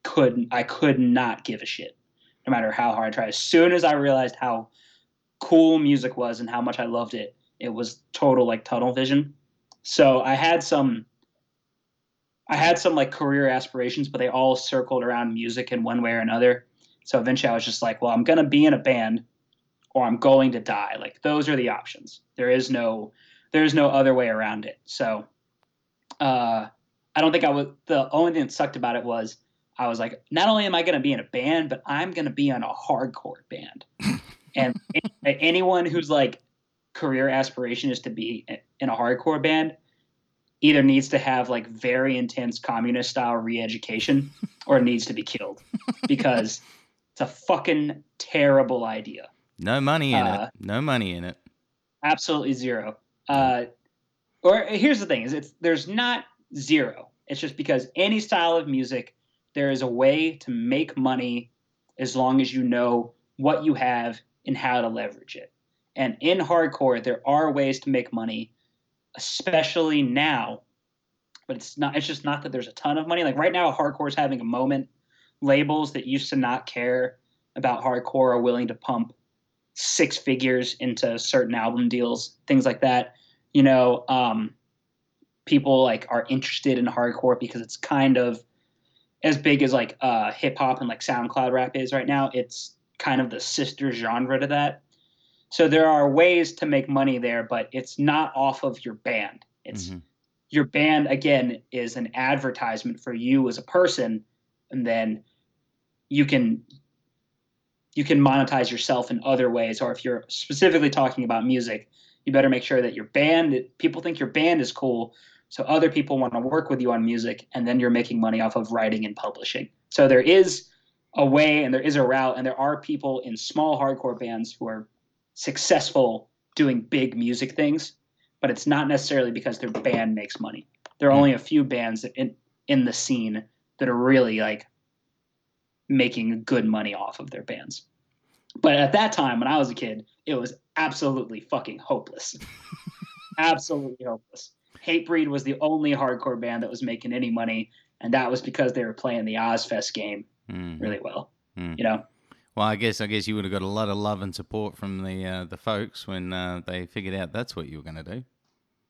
couldn't. I could not give a shit, no matter how hard I tried. As soon as I realized how cool music was and how much I loved it, it was total like tunnel vision. So I had some I had some like career aspirations, but they all circled around music in one way or another. So eventually I was just like, well, I'm going to be in a band or I'm going to die. Like those are the options. There is no there's no other way around it. So uh I don't think I was the only thing that sucked about it was I was like, not only am I going to be in a band, but I'm going to be on a hardcore band. and anyone who's like career aspiration is to be in a hardcore band either needs to have like very intense communist style re-education or needs to be killed because it's a fucking terrible idea. No money in uh, it. No money in it. Absolutely zero. Uh, or here's the thing: is it's there's not zero. It's just because any style of music, there is a way to make money as long as you know what you have and how to leverage it. And in hardcore, there are ways to make money, especially now but it's not. It's just not that there's a ton of money. Like right now, hardcore is having a moment. Labels that used to not care about hardcore are willing to pump six figures into certain album deals, things like that. You know, um, people like are interested in hardcore because it's kind of as big as like uh, hip hop and like SoundCloud rap is right now. It's kind of the sister genre to that. So there are ways to make money there, but it's not off of your band. It's mm-hmm. your band again is an advertisement for you as a person, and then you can you can monetize yourself in other ways. Or if you're specifically talking about music, you better make sure that your band people think your band is cool, so other people want to work with you on music, and then you're making money off of writing and publishing. So there is a way and there is a route, and there are people in small hardcore bands who are successful doing big music things, but it's not necessarily because their band makes money. There are only a few bands in in the scene that are really like making good money off of their bands. But at that time, when I was a kid, it was absolutely fucking hopeless. absolutely hopeless. Hatebreed was the only hardcore band that was making any money, and that was because they were playing the Ozzfest game mm. really well. Mm. You know. Well, I guess I guess you would have got a lot of love and support from the uh, the folks when uh, they figured out that's what you were going to do.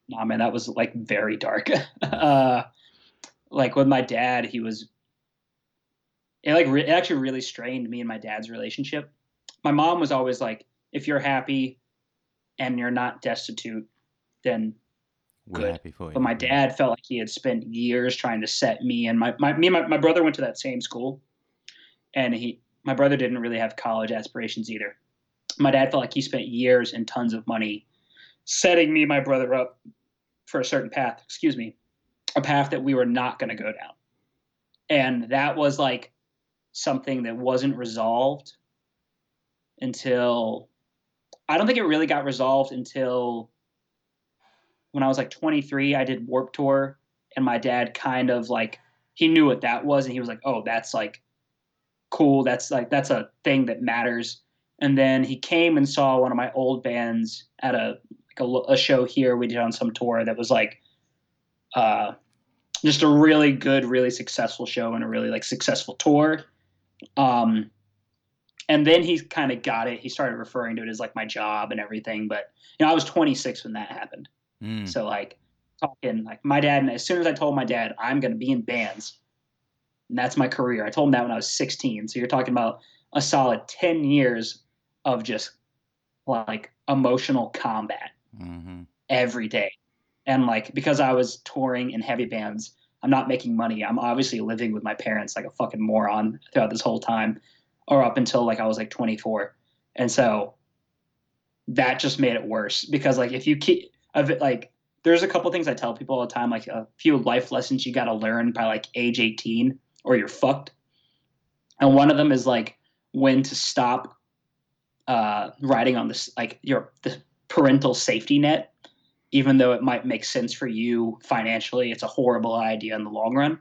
Nah, man, that was like very dark. uh, like with my dad, he was. It like re- it actually really strained me and my dad's relationship. My mom was always like, "If you're happy, and you're not destitute, then we're good. happy for you." But my dad felt like he had spent years trying to set me and my, my me and my, my brother went to that same school, and he my brother didn't really have college aspirations either. My dad felt like he spent years and tons of money setting me and my brother up for a certain path, excuse me, a path that we were not going to go down. And that was like something that wasn't resolved until I don't think it really got resolved until when I was like 23. I did Warped Tour, and my dad kind of like he knew what that was, and he was like, "Oh, that's like cool. That's like that's a thing that matters. And then he came and saw one of my old bands at a like a, a show here we did on some tour that was like uh, just a really good, really successful show and a really like successful tour. Um, and then he kind of got it. He started referring to it as like my job and everything. But you know, I was 26 when that happened. Mm. So like talking like my dad. And as soon as I told my dad I'm going to be in bands, and that's my career. I told him that when I was 16. So you're talking about a solid 10 years of just like emotional combat mm-hmm. every day. And like because I was touring in heavy bands, I'm not making money. I'm obviously living with my parents like a fucking moron throughout this whole time, or up until like I was like 24. And so that just made it worse because like if you keep of it like there's a couple things I tell people all the time, like a few life lessons you got to learn by like age 18 or you're fucked. And one of them is like when to stop uh, riding on this like your the parental safety net, even though it might make sense for you financially. It's a horrible idea in the long run.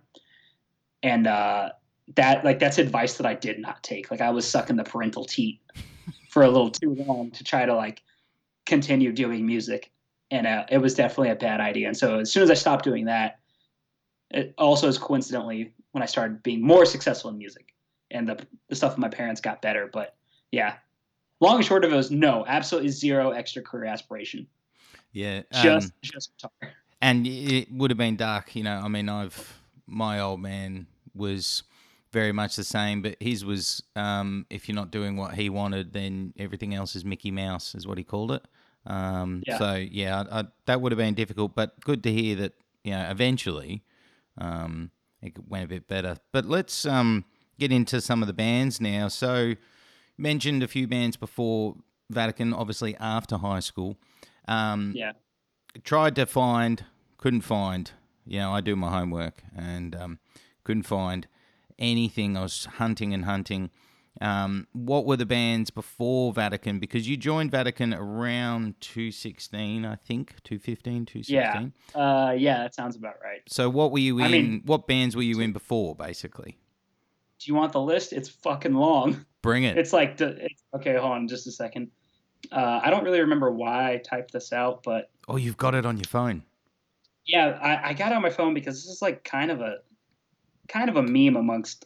And uh, that like that's advice that I did not take. Like I was sucking the parental teat for a little too long to try to like continue doing music, and uh, it was definitely a bad idea. And so as soon as I stopped doing that, it also is coincidentally when I started being more successful in music, and the the stuff with my parents got better. But yeah, long and short of it was no, absolutely zero extra career aspiration. Yeah, just um, just guitar. And it would have been dark, you know. I mean, I've my old man was very much the same, but his was um, if you're not doing what he wanted, then everything else is Mickey Mouse, is what he called it. Um, yeah. So yeah, I, I, that would have been difficult, but good to hear that you know eventually um, it went a bit better. But let's um, get into some of the bands now. So, mentioned a few bands before Vatican, obviously after high school. Um, yeah. Tried to find, couldn't find. You know, I do my homework and um, couldn't find anything. I was hunting and hunting. Um, what were the bands before Vatican? Because you joined Vatican around 216, I think, 215, 216. Yeah, uh, yeah, that sounds about right. So what were you in? I mean, what bands were you in before, basically? Do you want the list? It's fucking long. Bring it. It's like, it's, okay, hold on just a second. Uh, I don't really remember why I typed this out, but. Oh, you've got it on your phone. Yeah, I, I got it on my phone because this is like kind of a kind of a meme amongst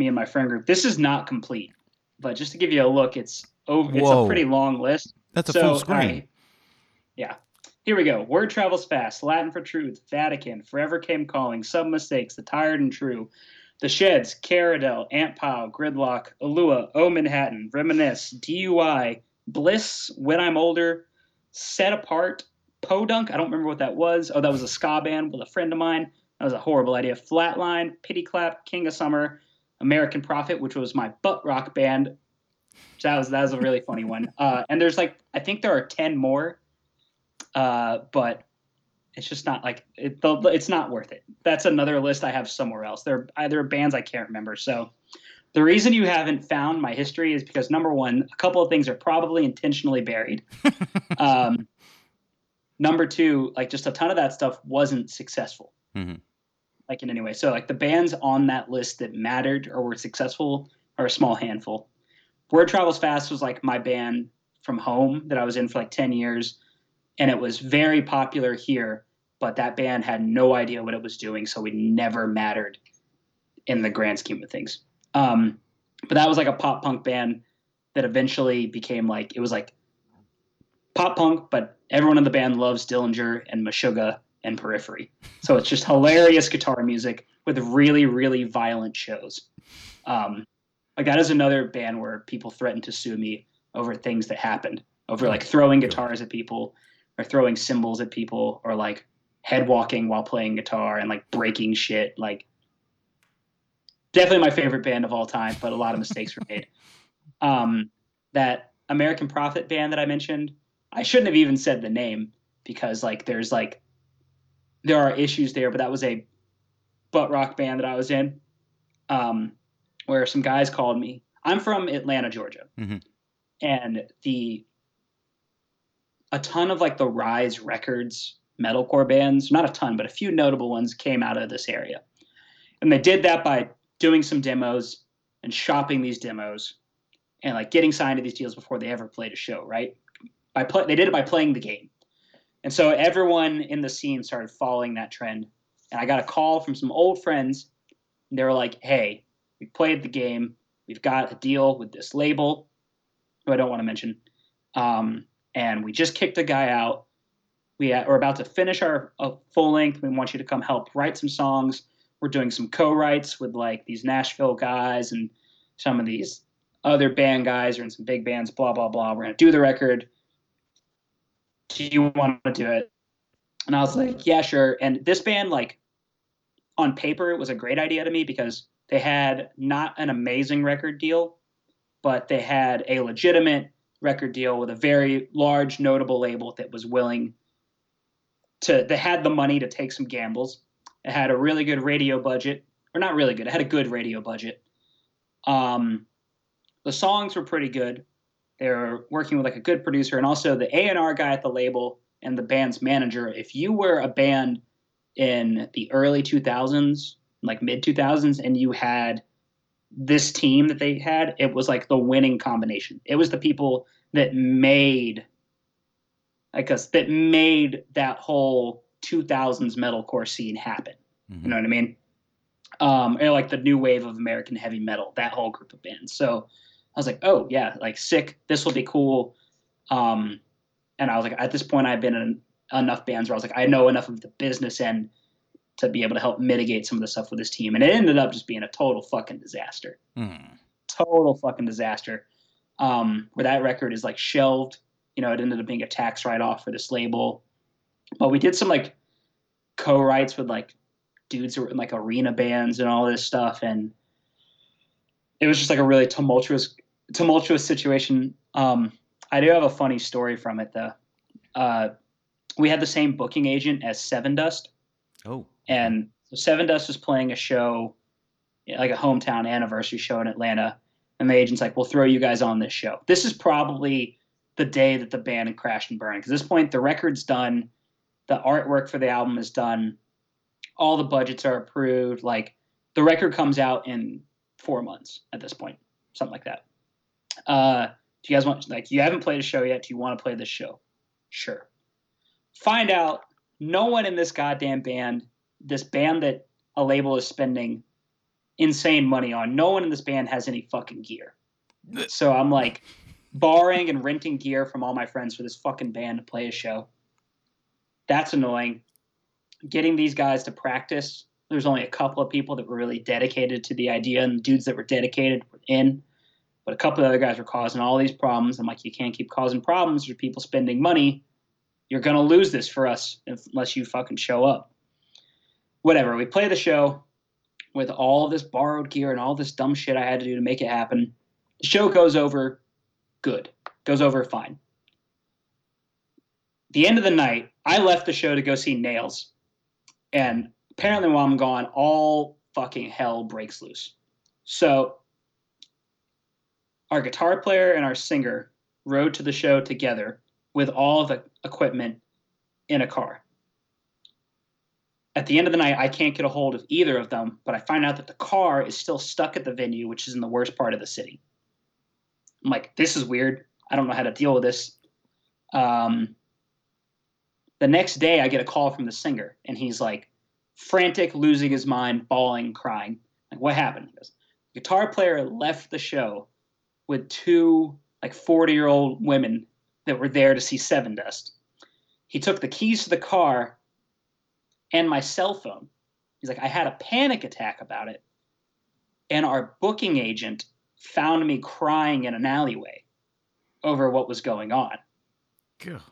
me and my friend group. This is not complete, but just to give you a look, it's over. It's Whoa. a pretty long list. That's a So, full screen. alright. Yeah. Here we go. Word travels fast. Latin for truth. Vatican. Forever came calling. Some mistakes. The tired and true. The Sheds. Caradel. Ant Pile. Gridlock. Alua. O Manhattan. Reminisce. DUI. Bliss. When I'm older. Set apart. Podunk. I don't remember what that was. Oh, that was a ska band with a friend of mine. That was a horrible idea. Flatline. Pity Clap. King of Summer. American Prophet, which was my butt rock band. That was that was a really funny one. Uh, and there's like I think there are ten more uh, but it's just not like it, it's not worth it. That's another list I have somewhere else. They're either bands I can't remember. So the reason you haven't found my history is because number one, a couple of things are probably intentionally buried. um, number two, like just a ton of that stuff wasn't successful. Mhm. Like in any way. So like the bands on that list that mattered or were successful are a small handful. Word Travels Fast was like my band from home that I was in for like 10 years and it was very popular here, but that band had no idea what it was doing, so it never mattered in the grand scheme of things. Um, but that was like a pop punk band that eventually became like it was like pop punk, but everyone in the band loves Dillinger and Meshuggah and Periphery, so it's just hilarious guitar music with really really violent shows. Um, like that is another band where people threatened to sue me over things that happened, over like throwing guitars at people or throwing cymbals at people or like head walking while playing guitar and like breaking shit. Like definitely my favorite band of all time, but a lot of mistakes were made. Um, that American Prophet band that I mentioned, I shouldn't have even said the name because like there's like there are issues there, but that was a butt rock band that I was in. Um, where some guys called me. I'm from Atlanta, Georgia. Mhm. And the a ton of like the Rise Records metalcore bands, not a ton, but a few notable ones came out of this area. And they did that by doing some demos and shopping these demos and like getting signed to these deals before they ever played a show, right? By play, they did it by playing the game. And so everyone in the scene started following that trend. And I got a call from some old friends. They were like, "Hey, we played the game. We've got a deal with this label, who I don't want to mention, um, and we just kicked a guy out. We are about to finish our uh, full length. We want you to come help write some songs. We're doing some co-writes with like these Nashville guys and some of these other band guys are in some big bands. Blah blah blah. We're gonna do the record. Do you want to do it? And I was like, yeah, sure. And this band, like, on paper, it was a great idea to me because they had not an amazing record deal, but they had a legitimate record deal with a very large, notable label that was willing to, they had the money to take some gambles. It had a really good radio budget, or not really good, it had a good radio budget. Um, the songs were pretty good. They were working with like a good producer, and also the A and R guy at the label and the band's manager. If you were a band in the early 2000s, like mid 2000s, and you had this team that they had, it was like the winning combination. It was the people that made, I guess, that made that whole 2000s metalcore scene happen. Mhm. You know what I mean? Um, or like the new wave of American heavy metal, that whole group of bands. So I was like, oh yeah, like sick. This will be cool. Um, and I was like, at this point, I've been in enough bands where I was like, I know enough of the business end to be able to help mitigate some of the stuff with this team. And it ended up just being a total fucking disaster. Mm. Total fucking disaster. Um, where that record is like shelved. You know, it ended up being a tax write off for this label. But we did some like co-writes with like dudes who were in like arena bands and all this stuff. And it was just like a really tumultuous, tumultuous situation. Um, I do have a funny story from it though. Uh, we had the same booking agent as Sevendust, Oh. and so Sevendust was playing a show, like a hometown anniversary show in Atlanta, and the agent's like, "We'll throw you guys on this show." This is probably the day that the band had crashed and burned. Because at this point, the record's done, the artwork for the album is done, all the budgets are approved. Like the record comes out in four months at this point, something like that. Uh, do you guys want like you haven't played a show yet? Do you want to play this show? Sure. Find out no one in this goddamn band, this band that a label is spending insane money on, no one in this band has any fucking gear. So I'm like borrowing and renting gear from all my friends for this fucking band to play a show. That's annoying. Getting these guys to practice. There's only a couple of people that were really dedicated to the idea, and the dudes that were dedicated were in. But a couple of other guys were causing all these problems. I'm like, you can't keep causing problems. There's people spending money. You're gonna lose this for us unless you fucking show up. Whatever. We play the show with all this borrowed gear and all this dumb shit I had to do to make it happen. The show goes over good. Goes over fine. The end of the night, I left the show to go see Nails. And apparently while I'm gone, all fucking hell breaks loose. So our guitar player and our singer rode to the show together with all the equipment in a car. At the end of the night, I can't get a hold of either of them, but I find out that the car is still stuck at the venue, which is in the worst part of the city. I'm like, this is weird. I don't know how to deal with this. Um, the next day, I get a call from the singer, and he's like, frantic, losing his mind, bawling, crying. Like, what happened? He goes, guitar player left the show with two like 40 year old women that were there to see Sevendust. He took the keys to the car and my cell phone. He's like, I had a panic attack about it. And our booking agent found me crying in an alleyway over what was going on. God.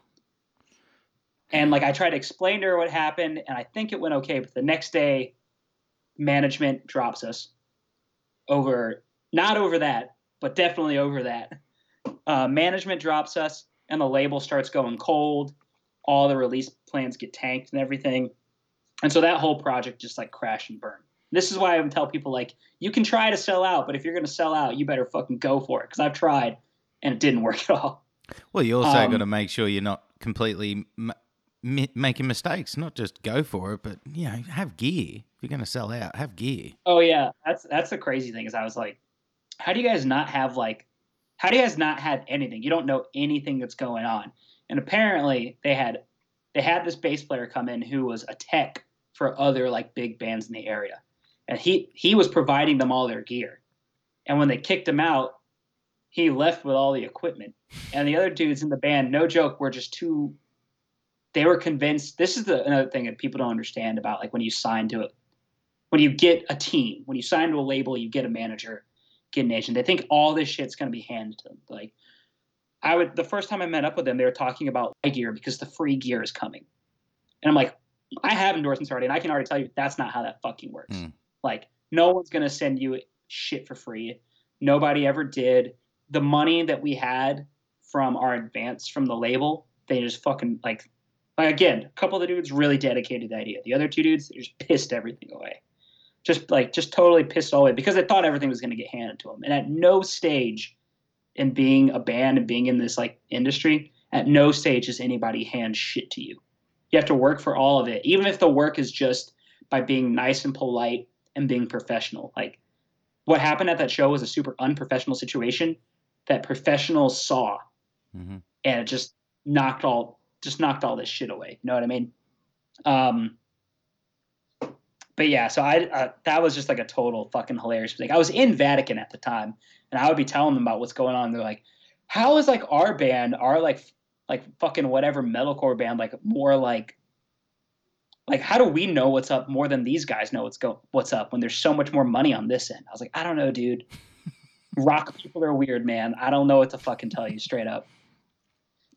And like I tried to explain to her what happened, and I think it went okay. But the next day, management drops us over not over that, but definitely over that. Uh, management drops us, and the label starts going cold. All the release plans get tanked and everything, and so that whole project just like crashed and burned. This is why I would tell people like you can try to sell out, but if you're going to sell out, you better fucking go for it because I've tried and it didn't work at all. Well, you also Um, got to make sure you're not completely m- making mistakes. Not just go for it, but you know, have gear. If you're going to sell out, have gear. Oh yeah, that's that's the crazy thing is I was like, how do you guys not have like, how do you guys not have anything? You don't know anything that's going on. And apparently they had they had this bass player come in who was a tech for other like big bands in the area, and he he was providing them all their gear. And when they kicked him out, he left with all the equipment. And the other dudes in the band, no joke, were just too. They were convinced. This is the another thing that people don't understand about like when you sign to it when you get a team, when you sign to a label, you get a manager, get an agent. They think all this shit's going to be handed to them. Like, I would the first time I met up with them, they were talking about my gear because the free gear is coming, and I'm like, I have endorsements already, and I can already tell you that's not how that fucking works. Mm. Like, no one's going to send you shit for free. Nobody ever did. The money that we had from our advance from the label, they just fucking like. Like again, a couple of the dudes really dedicated to the idea. The other two dudes, they just pissed everything away just like just totally pissed all away because they thought everything was going to get handed to them. And at no stage in being a band and being in this like industry, at no stage does anybody hand shit to you. You have to work for all of it, even if the work is just by being nice and polite and being professional. Like what happened at that show was a super unprofessional situation that professionals saw hmm and it just knocked all just knocked all this shit away. You know what I mean? Um, but yeah, so I uh, that was just like a total fucking hilarious thing. I was in Vatican at the time, and I would be telling them about what's going on. They're like, "How is like our band, our like like fucking whatever metalcore band, like more like." Like how do we know what's up more than these guys know what's go what's up when there's so much more money on this end? I was like, I don't know, dude. Rock people are weird, man. I don't know what to fucking tell you straight up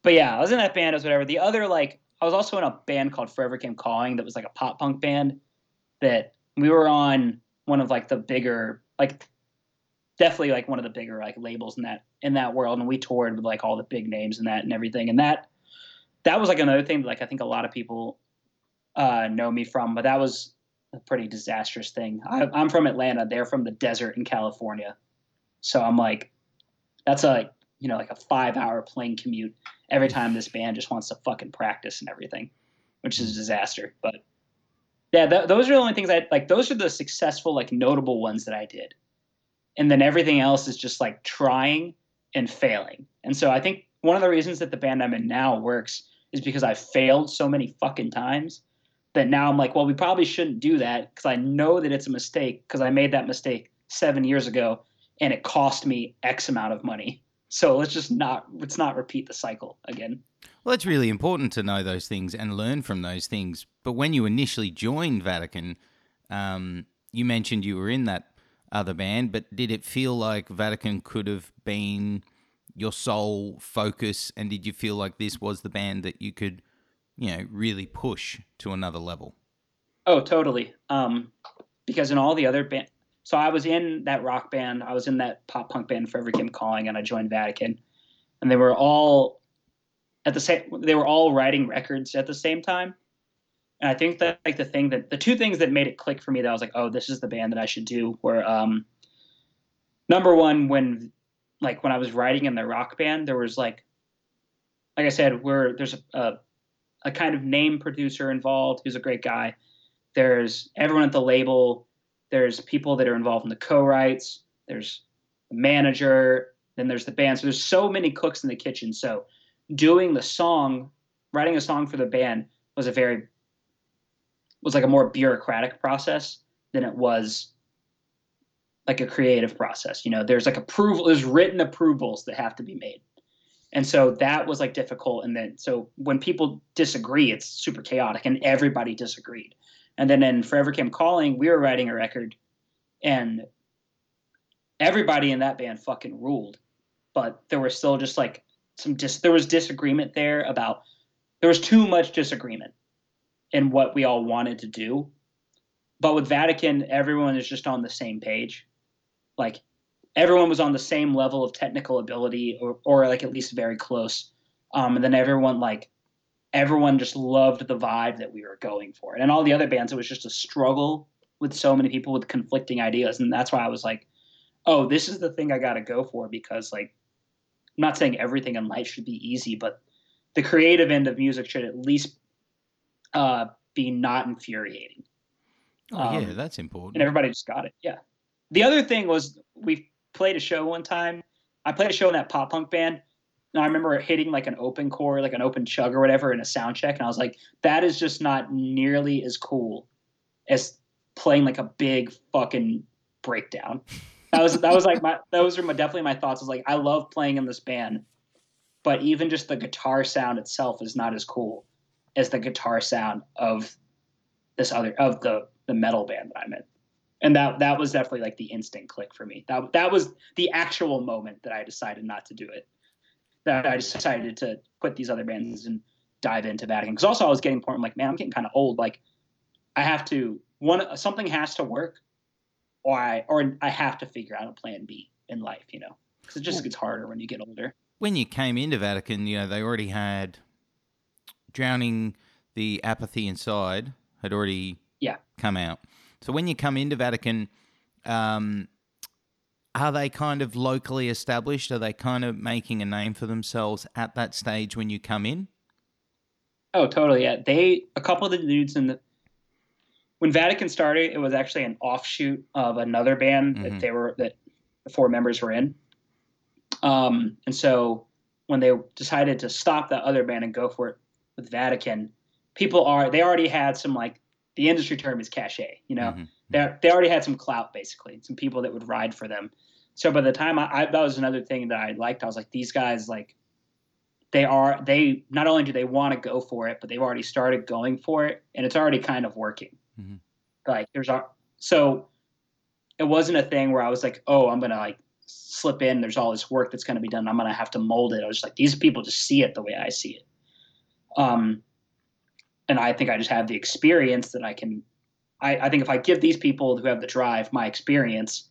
but yeah, I was in that band as whatever. The other like I was also in a band called Forever Came Calling that was like a pop punk band that we were on one of like the bigger like definitely like one of the bigger like labels in that in that world and we toured with like all the big names and that and everything and that that was like another thing that like I think a lot of people uh, know me from but that was a pretty disastrous thing. I, I'm from Atlanta. They're from the desert in California, so I'm like that's a you know like a five hour plane commute every time this band just wants to fucking practice and everything, which is a disaster. But yeah, th- those are the only things I like. Those are the successful, like notable ones that I did, and then everything else is just like trying and failing. And so I think one of the reasons that the band I'm in now works is because I failed so many fucking times that now I'm like, well, we probably shouldn't do that because I know that it's a mistake because I made that mistake seven years ago and it cost me X amount of money. So let's just not let's not repeat the cycle again. Well, it's really important to know those things and learn from those things. But when you initially joined Vatican, um, you mentioned you were in that other band, but did it feel like Vatican could have been your sole focus? And did you feel like this was the band that you could, you know, really push to another level? Oh, totally. Um, because in all the other band, so I was in that rock band, I was in that pop punk band Forever Came Calling, and I joined Vatican, and they were all at the same. They were all writing records at the same time, and I think that like the thing that the two things that made it click for me that I was like, oh, this is the band that I should do were um, number one when like when I was writing in the rock band, there was like like I said, where there's a, a a kind of name producer involved who's a great guy. There's everyone at the label. There's people that are involved in the co-writes. There's the manager. Then there's the band. So there's so many cooks in the kitchen. So doing the song, writing a song for the band was a very was like a more bureaucratic process than it was like a creative process. You know, there's like approval, there's written approvals that have to be made. And so that was like difficult. And then, so when people disagree, it's super chaotic and everybody disagreed. And then in Forever Came Calling, we were writing a record and everybody in that band fucking ruled. But there were still just like some dis, there was disagreement there about, there was too much disagreement in what we all wanted to do. But with Vatican, everyone is just on the same page. Like everyone was on the same level of technical ability or, or like at least very close. Um, and then everyone like everyone just loved the vibe that we were going for. And all the other bands, it was just a struggle with so many people with conflicting ideas. And that's why I was like, oh, this is the thing I got to go for because like, I'm not saying everything in life should be easy, but the creative end of music should at least uh, be not infuriating. Oh um, yeah, that's important. And everybody just got it. Yeah. The other thing was we played a show one time. I played a show in that pop punk band. And I remember hitting like an open chord, like an open chug or whatever in a sound check. And I was like, that is just not nearly as cool as playing like a big fucking breakdown. That was that was like my those are my, definitely my thoughts. I was like, I love playing in this band, but even just the guitar sound itself is not as cool as the guitar sound of this other of the the metal band that I'm in. And that that was definitely like the instant click for me. That that was the actual moment that I decided not to do it. That I decided to quit these other bands and dive into Vatican. Because also I was getting point. Like, man, I'm getting kind of old. Like, I have to one something has to work, or I or I have to figure out a plan B in life. You know, because it just gets harder when you get older. When you came into Vatican, you know they already had drowning the apathy inside had already yeah come out. So when you come into Vatican, um, are they kind of locally established? Are they kind of making a name for themselves at that stage when you come in? Oh, totally. Yeah, they a couple of the dudes in the when Vatican started, it was actually an offshoot of another band mm-hmm. that they were that the four members were in. Um, and so when they decided to stop that other band and go for it, with Vatican, people are they already had some like the industry term is cachet. You know, mm-hmm. they they already had some clout basically, some people that would ride for them. So by the time I, I that was another thing that I liked. I was like, these guys like they are they not only do they want to go for it, but they've already started going for it, and it's already kind of working. Mm-hmm. Like there's a so it wasn't a thing where I was like, oh, I'm gonna like slip in. There's all this work that's gonna be done. I'm gonna have to mold it. I was like, these people just see it the way I see it. Um, and I think I just have the experience that I can. I, I think if I give these people who have the drive my experience,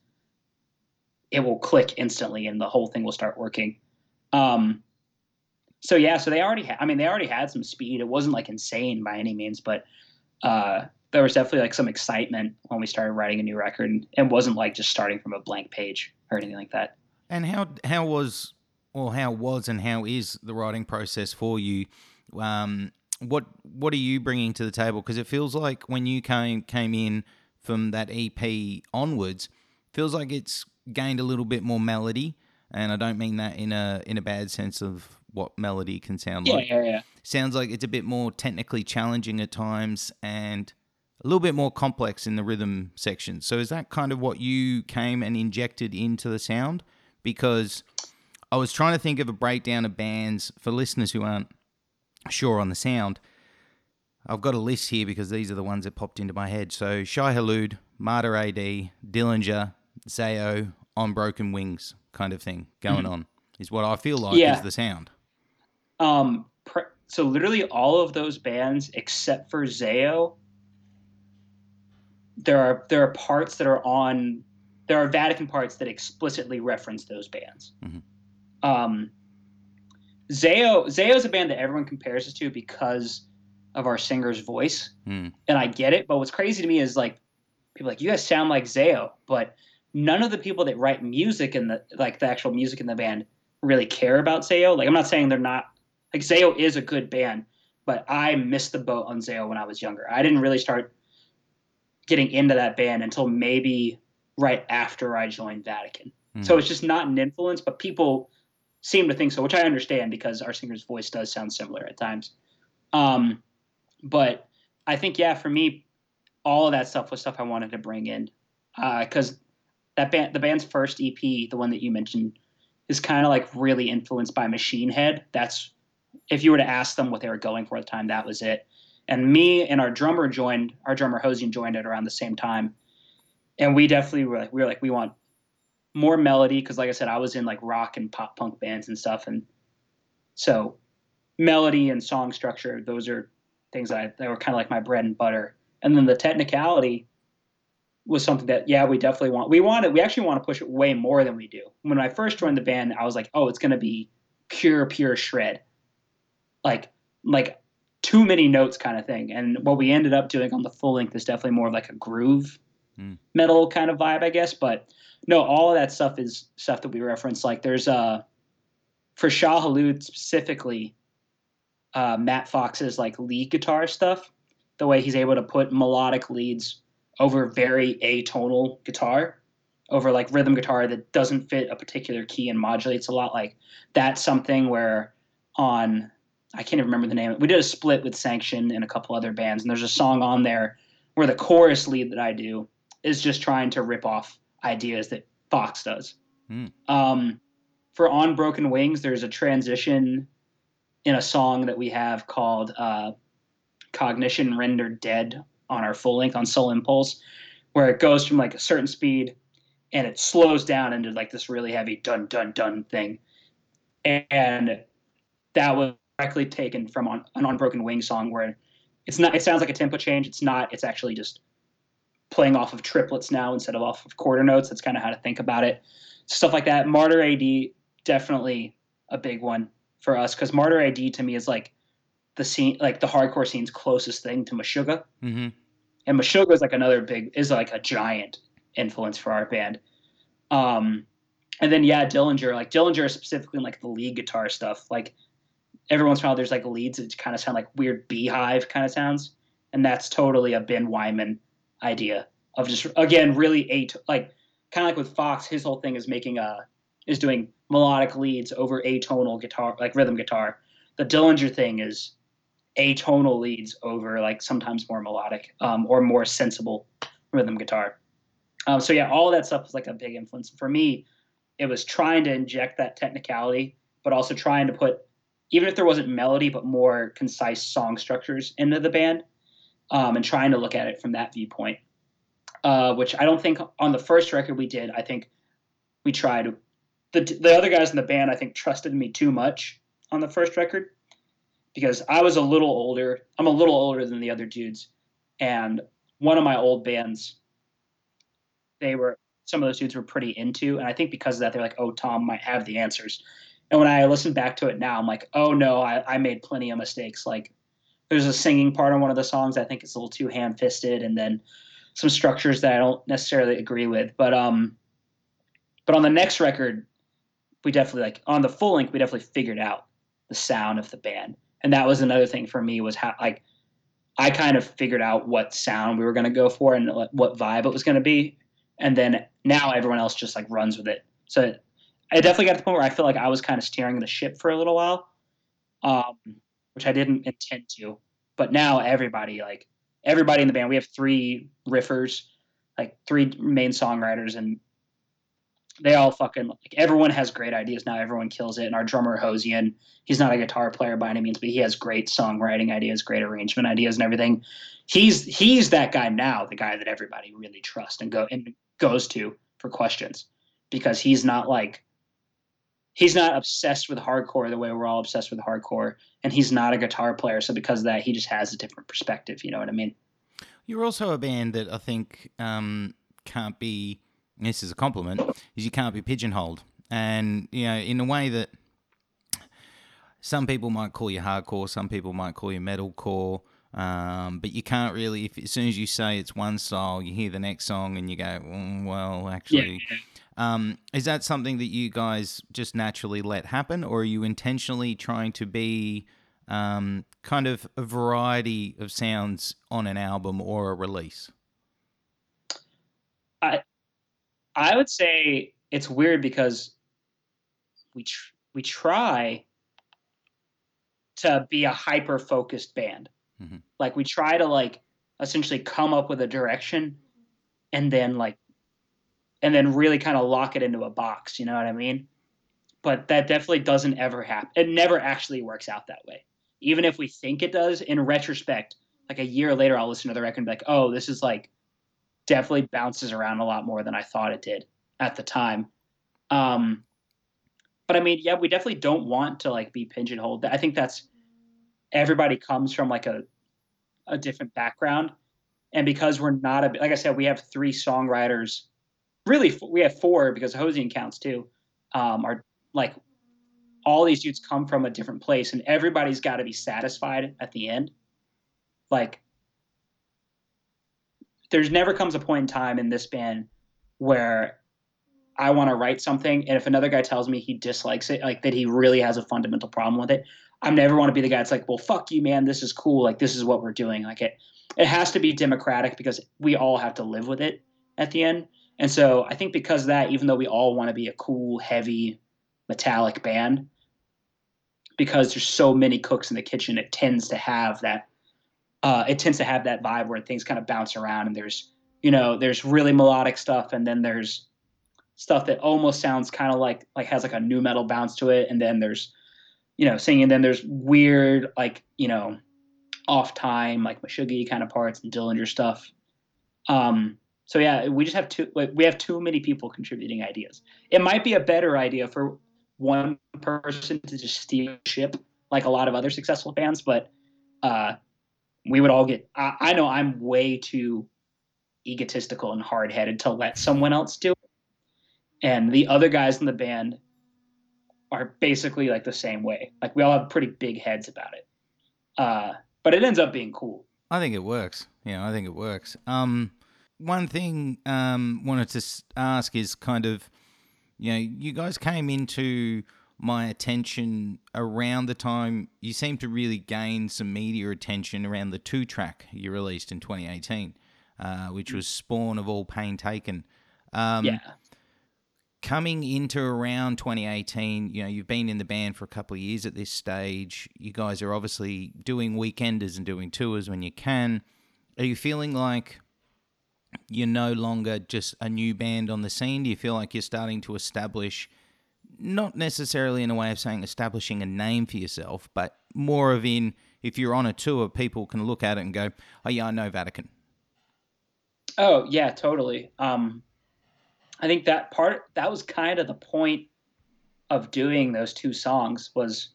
it will click instantly, and the whole thing will start working. Um, so yeah, so they already had. I mean, they already had some speed. It wasn't like insane by any means, but uh, there was definitely like some excitement when we started writing a new record, and it wasn't like just starting from a blank page or anything like that. And how how was or how was and how is the writing process for you? Um, what what are you bringing to the table? Because it feels like when you came came in from that EP onwards, feels like it's gained a little bit more melody. and I don't mean that in a in a bad sense of what melody can sound Yeah, like. yeah, yeah. Sounds like it's a bit more technically challenging at times and a little bit more complex in the rhythm section. So is that kind of what you came and injected into the sound? Because I was trying to think of a breakdown of bands for listeners who aren't sure on the sound. I've got a list here because these are the ones that popped into my head. So Shai Hulud, Martyr AD, Dillinger, Zao, On Broken Wings kind of thing going on is what I feel like Yeah. is the sound. Um, pr- so literally all of those bands except for Zao, there are there are parts that are on there are Vatican parts that explicitly reference those bands. Mhm. Um, Zao Zao is a band that everyone compares us to because of our singer's voice, Hmm. and I get it. But what's crazy to me is like people are like you guys sound like Zao, but none of the people that write music in the like the actual music in the band really care about Zao. Like I'm not saying they're not like Zao is a good band, but I missed the boat on Zao when I was younger. I didn't really start getting into that band until maybe right after I joined Vatican. Hmm. So it's just not an influence, but people seem to think so, which I understand because our singer's voice does sound similar at times. Um, but I think yeah, for me, all of that stuff was stuff I wanted to bring in because that band, the band's first EP, the one that you mentioned, is kind of like really influenced by Machine Head. That's if you were to ask them what they were going for at the time, that was it. And me and our drummer joined, our drummer Hosian joined it around the same time, and we definitely were like, we were like, we want more melody because, like I said, I was in like rock and pop punk bands and stuff, and so melody and song structure, those are things that, I, that were kind of like my bread and butter. And then the technicality was something that yeah we definitely want we want it we actually want to push it way more than we do. When i first joined the band i was like oh it's going to be pure pure shred. Like like too many notes kind of thing. And what we ended up doing on the full length is definitely more of like a groove Mm. metal kind of vibe i guess. But no all of that stuff is stuff that we reference. Like there's uh for Shai Hulud specifically uh matt fox's like lead guitar stuff the way he's able to put melodic leads over very atonal guitar over like rhythm guitar that doesn't fit a particular key and modulates a lot. Like that's something where on i can't even remember the name we did a split with sanction and a couple other bands and there's a song on there where the chorus lead that i do is just trying to rip off ideas that fox does Hmm. um, for on broken wings there's a transition in a song that we have called uh, cognition rendered dead on our full length on Sole Impulse, where it goes from like a certain speed and it slows down into like this really heavy dun dun dun thing. And that was directly taken from on, an Unbroken Wing song where it's not it sounds like a tempo change. It's not, it's actually just playing off of triplets now instead of off of quarter notes. That's kind of how to think about it. Stuff like that. Martyr AD, definitely a big one for us because Martyr AD to me is like the scene, like the hardcore scene's closest thing to Meshuggah Mm-hmm. and Meshuggah is like another big is like a giant influence for our band. Um, and then yeah, Dillinger, like Dillinger specifically in like the lead guitar stuff. Like every once in a while, there's like leads that kind of sound like weird beehive kind of sounds, and that's totally a Ben Weinman idea of just again really eight like kind of like with Fox, his whole thing is making a is doing melodic leads over atonal guitar like rhythm guitar. The Dillinger thing is atonal leads over like sometimes more melodic um, or more sensible rhythm guitar. Um, so yeah, all that stuff was like a big influence for me. It was trying to inject that technicality, but also trying to put, even if there wasn't melody, but more concise song structures into the band, um, and trying to look at it from that viewpoint. Uh, which I don't think on the first record we did. I think we tried. The the other guys in the band I think trusted me too much on the first record because I was a little older. I'm a little older than the other dudes, and one of my old bands, they were some of those dudes were pretty into, and I think because of that, they're like, "Oh, Tom might have the answers." And when I listen back to it now, I'm like, "Oh no, I, I made plenty of mistakes." Like, there's a singing part on one of the songs I think it's a little too ham-fisted, and then some structures that I don't necessarily agree with. But um, but on the next record, we definitely like on the full length, we definitely figured out the sound of the band and that was another thing for me was how like I kind of figured out what sound we were going to go for and what vibe it was going to be, and then now everyone else just like runs with it. So I definitely got to the point where I feel like I was kind of steering the ship for a little while, um, which I didn't intend to. But now everybody, like everybody in the band, we have three riffers, like three main songwriters, and they all fucking like everyone has great ideas now. Everyone kills it. And our drummer Hosian, he's not a guitar player by any means, but he has great songwriting ideas, great arrangement ideas, and everything. He's he's that guy now, the guy that everybody really trusts and go and goes to for questions because he's not like he's not obsessed with hardcore the way we're all obsessed with hardcore, and he's not a guitar player. So because of that, he just has a different perspective. You know what I mean? You're also a band that I think um, can't be. This is a compliment. Is you can't be pigeonholed, and you know, in a way that some people might call you hardcore, some people might call you metalcore. Um, but you can't really, if as soon as you say it's one style, you hear the next song and you go, mm, well, actually, yeah. Um, is that something that you guys just naturally let happen, or are you intentionally trying to be um, kind of a variety of sounds on an album or a release? I I would say it's weird because we tr- we try to be a hyper focused band. Mm-hmm. Like we try to like essentially come up with a direction and then like and then really kind of lock it into a box, you know what I mean? But that definitely doesn't ever happen. It never actually works out that way. Even if we think it does, in retrospect, like a year later, I'll listen to the record and be like, oh, this is like definitely bounces around a lot more than I thought it did at the time. Um, but I mean, yeah, we definitely don't want to like be pigeonholed. I think that's everybody comes from like a a different background, and because we're not a like I said, we have three songwriters. Really, we have four because Hosian counts too. Um, are like all these dudes come from a different place, and everybody's got to be satisfied at the end. Like, there's never comes a point in time in this band where I want to write something, and if another guy tells me he dislikes it, like that he really has a fundamental problem with it, I never want to be the guy that's like, well, fuck you, man. This is cool. Like this is what we're doing. Like it, it has to be democratic because we all have to live with it at the end. And so I think because of that, even though we all want to be a cool, heavy, metallic band, because there's so many cooks in the kitchen, it tends to have that. Uh, it tends to have that vibe where things kind of bounce around, and there's, you know, there's really melodic stuff, and then there's stuff that almost sounds kind of like like has like a nu metal bounce to it, and then there's you know, singing. And then there's weird, like, you know, off time, like Meshuggah kind of parts and Dillinger stuff. Um, so yeah, we just have too like, we have too many people contributing ideas. It might be a better idea for one person to just steal ship like a lot of other successful bands, but uh, we would all get. I, I know I'm way too egotistical and hard headed to let someone else do it, and the other guys in the band are basically like the same way. Like we all have pretty big heads about it. Uh, but it ends up being cool. I think it works. Yeah, I think it works. Um, one thing um wanted to ask is kind of, you know, you guys came into my attention around the time you seem to really gain some media attention around the two track you released in 2018, uh, which was Spawn of All Pain Taken. Um, yeah coming into around 2018, you know, you've been in the band for a couple of years at this stage. You guys are obviously doing weekenders and doing tours when you can. Are you feeling like you're no longer just a new band on the scene? Do you feel like you're starting to establish, not necessarily in a way of saying establishing a name for yourself, but more of in if you're on a tour, people can look at it and go, oh, yeah, I know Vatican. Oh, yeah, totally. Um, I think that part that was kind of the point of doing those two songs was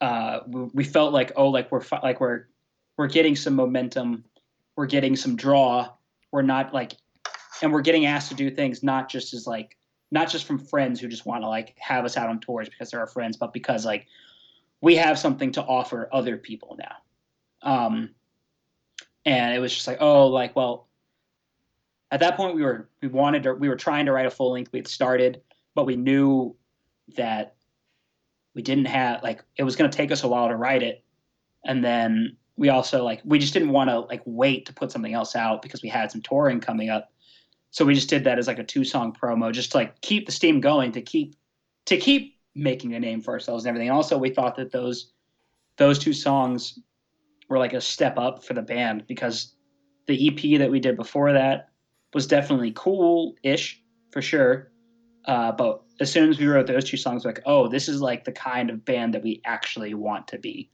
uh, we, we, felt like oh like we're like we're we're getting some momentum, we're getting some draw, we're not like, and we're getting asked to do things not just as like not just from friends who just want to like have us out on tours because they're our friends, but because like we have something to offer other people now. Um, and it was just like oh like well at that point we were we wanted to we were trying to write a full length we had started but we knew that we didn't have like it was going to take us a while to write it and then we also like we just didn't want to like wait to put something else out because we had some touring coming up So we just did that as like a two song promo, just to like keep the steam going, to keep to keep making a name for ourselves and everything. And also, we thought that those those two songs were like a step up for the band because the EP that we did before that was definitely cool ish for sure. Uh, but as soon as we wrote those two songs, like, oh, this is like the kind of band that we actually want to be.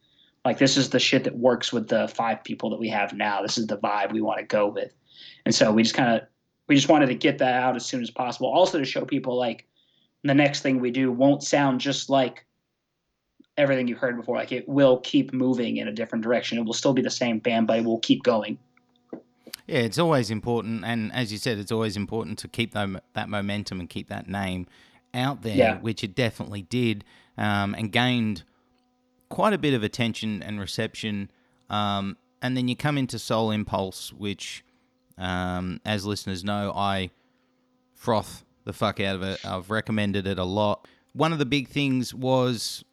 Like, this is the shit that works with the five people that we have now. This is the vibe we want to go with. And so we just kind of, we just wanted to get that out as soon as possible. Also to show people like the next thing we do won't sound just like everything you've heard before. Like it will keep moving in a different direction. It will still be the same band, but it will keep going. Yeah, it's always important, and as you said, it's always important to keep that, that momentum and keep that name out there, Yeah. which it definitely did, um, and gained quite a bit of attention and reception. Um, and then you come into Sole Impulse, which, um, as listeners know, I froth the fuck out of it. I've recommended it a lot. One of the big things was,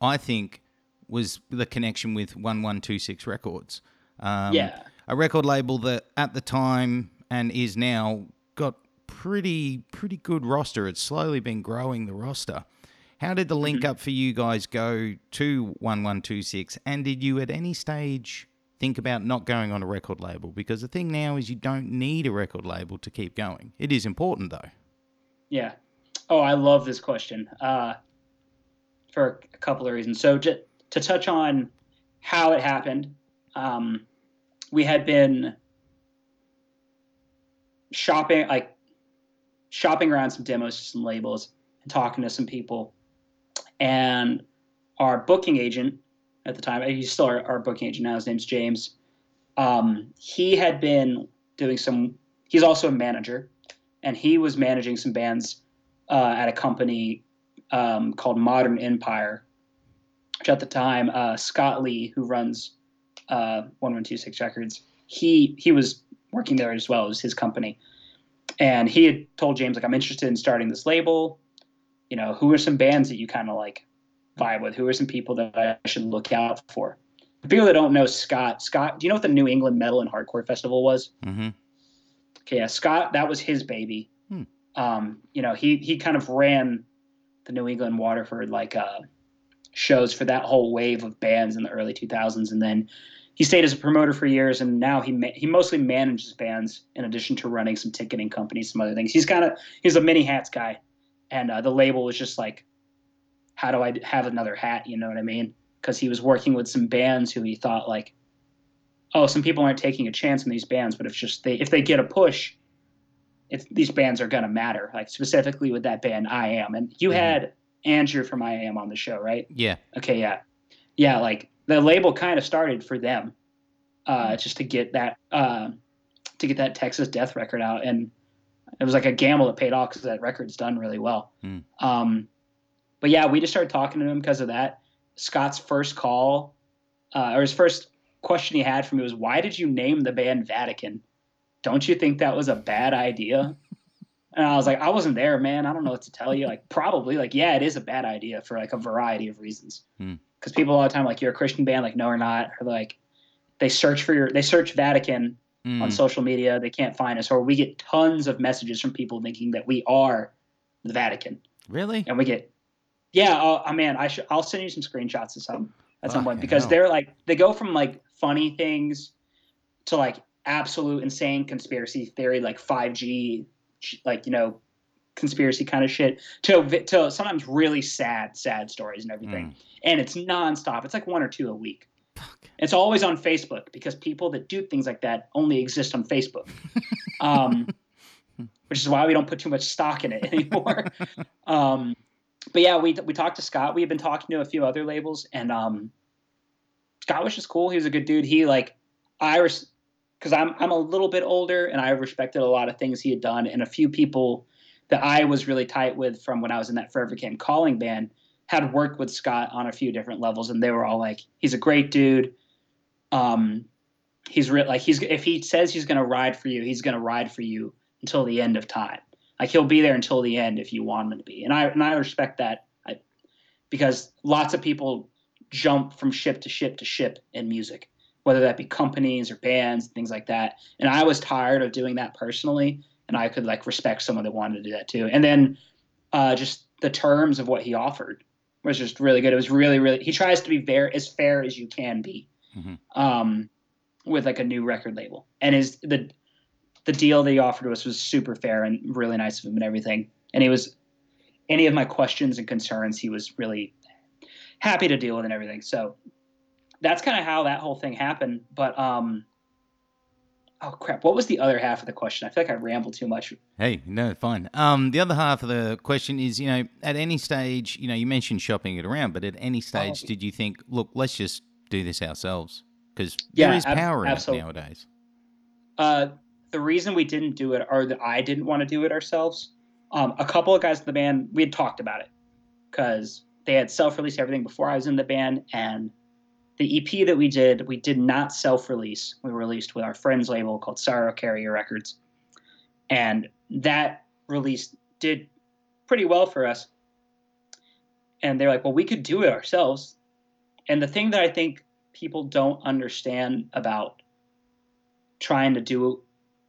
I think, was the connection with 1126 Records. Um, yeah. a record label that at the time and is now got pretty pretty good roster. It's slowly been growing the roster. How did the link up for you guys go to 1126 and did you at any stage think about not going on a record label because the thing now is you don't need a record label to keep going. It is important though. Yeah. Oh, I love this question uh, for a couple of reasons. So, j- to touch on how it happened, um, we had been shopping, like shopping around some demos, to some labels, and talking to some people. And our booking agent at the time, he's still our, our booking agent now. His name's James. Um, he had been doing some. He's also a manager, and he was managing some bands uh, at a company um, called Modern Empire, which at the time uh, Scott Lee, who runs uh, One One Two Six Records, he he was working there as well as his company, and he had told James like I'm interested in starting this label. You know, who are some bands that you kind of like vibe with? Who are some people that I should look out for? For people that don't know Scott, Scott, do you know what the New England Metal and Hardcore Festival was? Mhm. Okay, yeah, Scott, that was his baby. Hmm. Um, you know, he he kind of ran the New England Waterford like uh, shows for that whole wave of bands in the early 2000s, and then he stayed as a promoter for years, and now he ma- he mostly manages bands in addition to running some ticketing companies, some other things. He's kind of he's a mini hats guy, and uh, the label was just like, how do I have another hat? You know what I mean? Because he was working with some bands who he thought like, oh, some people aren't taking a chance on these bands, but if just they if they get a push, if these bands are gonna matter. Like specifically with that band, I Am, and you Mhm. had Andrew from I Am on the show, right? Yeah. Okay, yeah, yeah. Like the label kind of started for them, uh, just to get that uh, to get that Texas Death record out, and it was like a gamble that paid off because that record's done really well. Hmm. Um, but yeah, we just started talking to him because of that. Scott's first call, uh, or his first question he had for me was, "Why did you name the band Vatican? Don't you think that was a bad idea?" And I was like, "I wasn't there, man. I don't know what to tell you. Like, probably, like, yeah, it is a bad idea for like a variety of reasons. Hmm. Because people all the time, like, you're a Christian band, like, no, or not, or like, they search for your, they search Vatican Mm. on social media, they can't find us, or we get tons of messages from people thinking that we are the Vatican, Really? and we get, yeah, oh uh, man, I should, I'll send you some screenshots of some at some point because they're like they go from like funny things to like absolute insane conspiracy theory, like 5G, like you know, conspiracy kind of shit, to to sometimes really sad, sad stories and everything, Mm. and it's nonstop. It's like one or two a week. It's always on Facebook because people that do things like that only exist on Facebook. Um, which is why we don't put too much stock in it anymore. um, but yeah, we we talked to Scott. We had been talking to a few other labels, and um, Scott was just cool. He was a good dude. He like I res because I'm I'm a little bit older, and I respected a lot of things he had done, and a few people that I was really tight with from when I was in that Forever Came Calling band had worked with Scott on a few different levels, and they were all like, "He's a great dude." Um, he's re- like he's if he says he's gonna ride for you, he's gonna ride for you until the end of time. Like he'll be there until the end if you want him to be, and I and I respect that. I, because lots of people jump from ship to ship to ship in music, whether that be companies or bands, and things like that. And I was tired of doing that personally, and I could like respect someone that wanted to do that too. And then uh, just the terms of what he offered was just really good. It was really, really. He tries to be very as fair as you can be, mm-hmm. um, with like a new record label, and his the the deal that he offered to us was super fair and really nice of him and everything. And he was any of my questions and concerns, he was really happy to deal with and everything. So that's kind of how that whole thing happened. But um, oh crap, what was the other half of the question? I feel like I rambled too much. Hey, no, fine. Um, the other half of the question is, you know, at any stage, you know, you mentioned shopping it around, but at any stage, oh. did you think, look, let's just do this ourselves? Because yeah, there is power ab- in it nowadays. Uh, the reason we didn't do it, or that I didn't want to do it ourselves, um, a couple of guys in the band, we had talked about it because they had self-released everything before I was in the band, and the EP that we did, we did not self-release. We released with our friends label called Sorrow Carrier Records, and that release did pretty well for us. And they're like, "Well, we could do it ourselves." And the thing that I think people don't understand about trying to do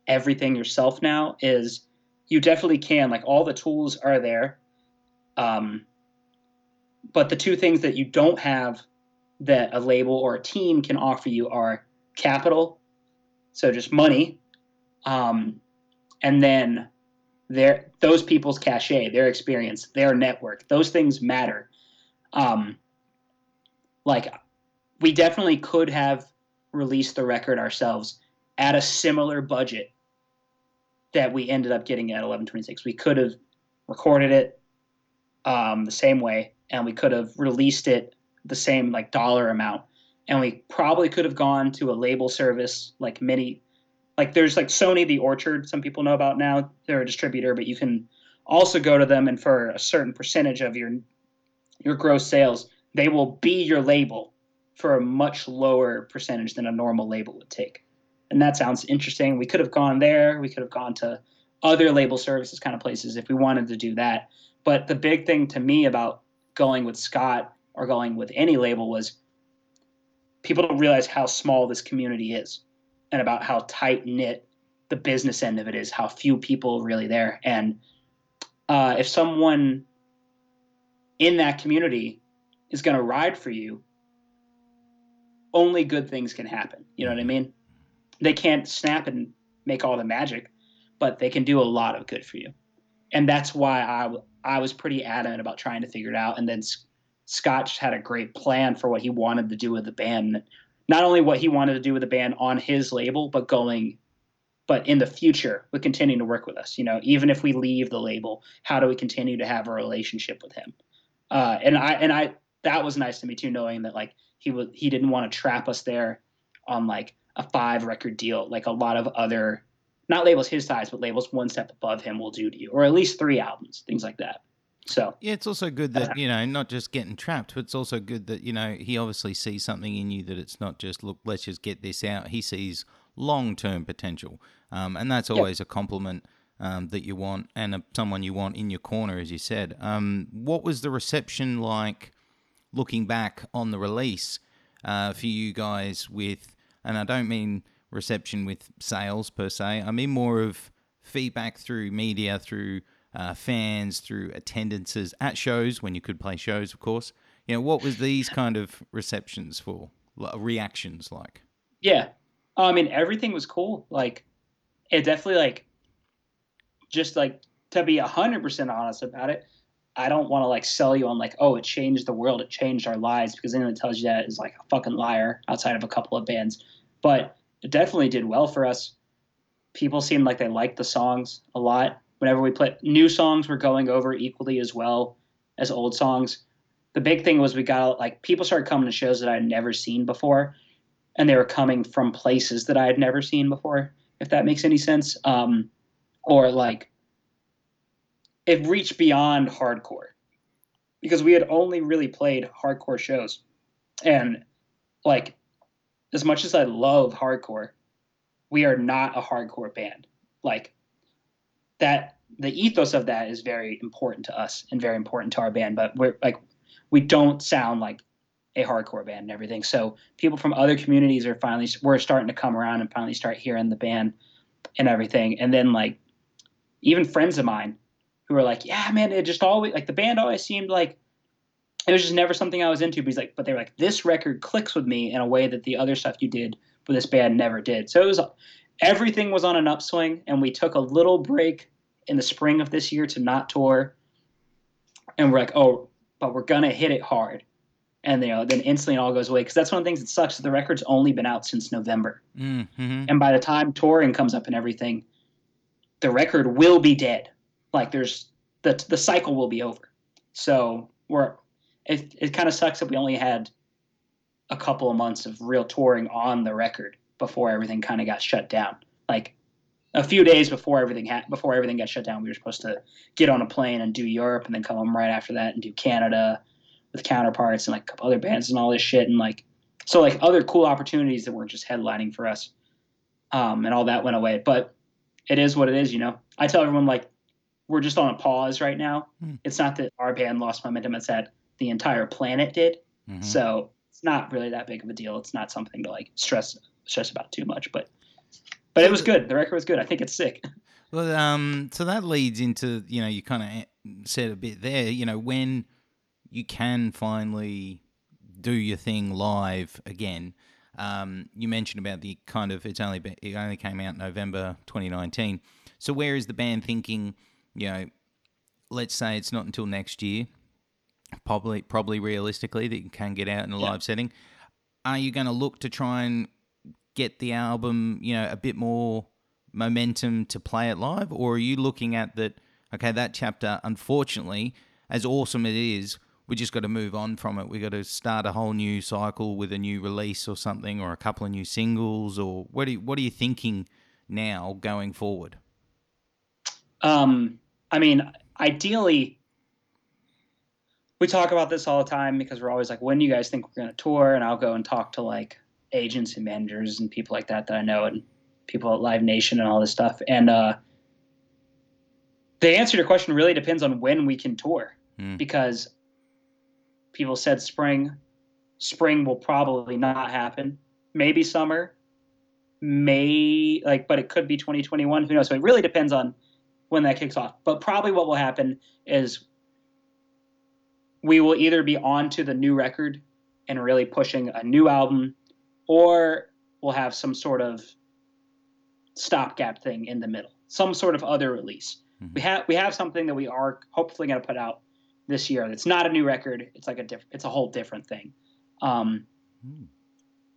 everything yourself now is you definitely can. Like all the tools are there. Um, but the two things that you don't have that a label or a team can offer you are capital, so just money, um, and then their those people's cachet, their experience, their network. Those things matter. Um, like we definitely could have released the record ourselves at a similar budget that we ended up getting at 1126. We could have recorded it um, the same way, and we could have released it the same like dollar amount, and we probably could have gone to a label service like many, like there's like Sony the Orchard. Some people know about now. They're a distributor, but you can also go to them, and for a certain percentage of your your gross sales, they will be your label for a much lower percentage than a normal label would take and that sounds interesting. We could have gone there. We could have gone to other label services kind of places if we wanted to do that. But the big thing to me about going with Scott or going with any label was people don't realize how small this community is and about how tight knit the business end of it is, how few people really there. And uh, if someone in that community is going to ride for you, only good things can happen. You know what I mean? they can't snap and make all the magic, but they can do a lot of good for you. And that's why I, I was pretty adamant about trying to figure it out. And then Scotch had a great plan for what he wanted to do with the band. Not only what he wanted to do with the band on his label, but going, but in the future, with continuing to work with us. You know, even if we leave the label, how do we continue to have a relationship with him? Uh, and I and I that was nice to me too, knowing that like he was he didn't want to trap us there on like a five record deal like a lot of other not labels his size but labels one step above him will do to you or at least three albums things like that so yeah it's also good that you know not just getting trapped but it's also good that you know he obviously sees something in you that it's not just look let's just get this out he sees long-term potential um, and that's always yep. a compliment um, that you want and a, someone you want in your corner as you said um, what was the reception like looking back on the release uh, for you guys with and I don't mean reception with sales per se. I mean more of feedback through media, through uh, fans, through attendances at shows when you could play shows, of course. You know, what was these kind of receptions for, reactions like? Yeah, I mean everything was cool. Like, it definitely like, just like to be hundred percent honest about it. I don't want to like sell you on like, oh, it changed the world, it changed our lives, because anyone that tells you that is like a fucking liar outside of a couple of bands. But it definitely did well for us. People seemed like they liked the songs a lot. Whenever we put new songs, we were going over equally as well as old songs. The big thing was we got like people started coming to shows that I had never seen before, and they were coming from places that I had never seen before. If that makes any sense, um, or like it reached beyond hardcore because we had only really played hardcore shows and like as much as i love hardcore we are not a hardcore band like that the ethos of that is very important to us and very important to our band but we're like we don't sound like a hardcore band and everything so people from other communities are finally we're starting to come around and finally start hearing the band and everything and then like even friends of mine who were like, yeah, man, it just always like the band always seemed like it was just never something I was into. But he's like, but they were like, this record clicks with me in a way that the other stuff you did for this band never did. So it was everything was on an upswing, and we took a little break in the spring of this year to not tour, and we're like, oh, but we're gonna hit it hard, and you know, then instantly it all goes away because that's one of the things that sucks. The record's only been out since November, Mm-hmm. and by the time touring comes up and everything, the record will be dead. Like there's the the cycle will be over. So we're it it kind of sucks that we only had a couple of months of real touring on the record before everything kind of got shut down. Like a few days before everything ha- before everything got shut down, we were supposed to get on a plane and do Europe, and then come home right after that and do Canada with counterparts and like a couple other bands and all this shit, and like so like other cool opportunities that weren't just headlining for us, um, and all that went away. But it is what it is, you know. I tell everyone like we're just on a pause right now. Hmm. It's not that our band lost momentum; it's that the entire planet did. Mhm. So it's not really that big of a deal. It's not something to like stress stress about too much. But but it was good. The record was good. I think it's sick. Well, um, so that leads into you know you kind of said a bit there. You know when you can finally do your thing live again. Um, you mentioned about the kind of it's only been, it only came out November 2019. So where is the band thinking? You know, let's say it's not until next year. Probably, probably realistically that you can get out in a Yeah. live setting. Are you going to look to try and get the album, you know, a bit more momentum to play it live, or are you looking at that? Okay, that chapter, unfortunately, as awesome it is, we just got to move on from it. We got to start a whole new cycle with a new release or something, or a couple of new singles, or what are you, what are you thinking now going forward? Um, I mean, ideally, we talk about this all the time because we're always like, when do you guys think we're going to tour? And I'll go and talk to like agents and managers and people like that that I know and people at Live Nation and all this stuff. And uh, the answer to your question really depends on when we can tour Hmm. because people said spring. Spring will probably not happen. Maybe summer. May like, but it could be 2021. Who knows? So it really depends on when that kicks off. But probably what will happen is we will either be on to the new record and really pushing a new album, or we'll have some sort of stopgap thing in the middle, some sort of other release. Mhm. We have we have something that we are hopefully going to put out this year. That's not a new record. It's like a diff- it's a whole different thing. Um, Hmm.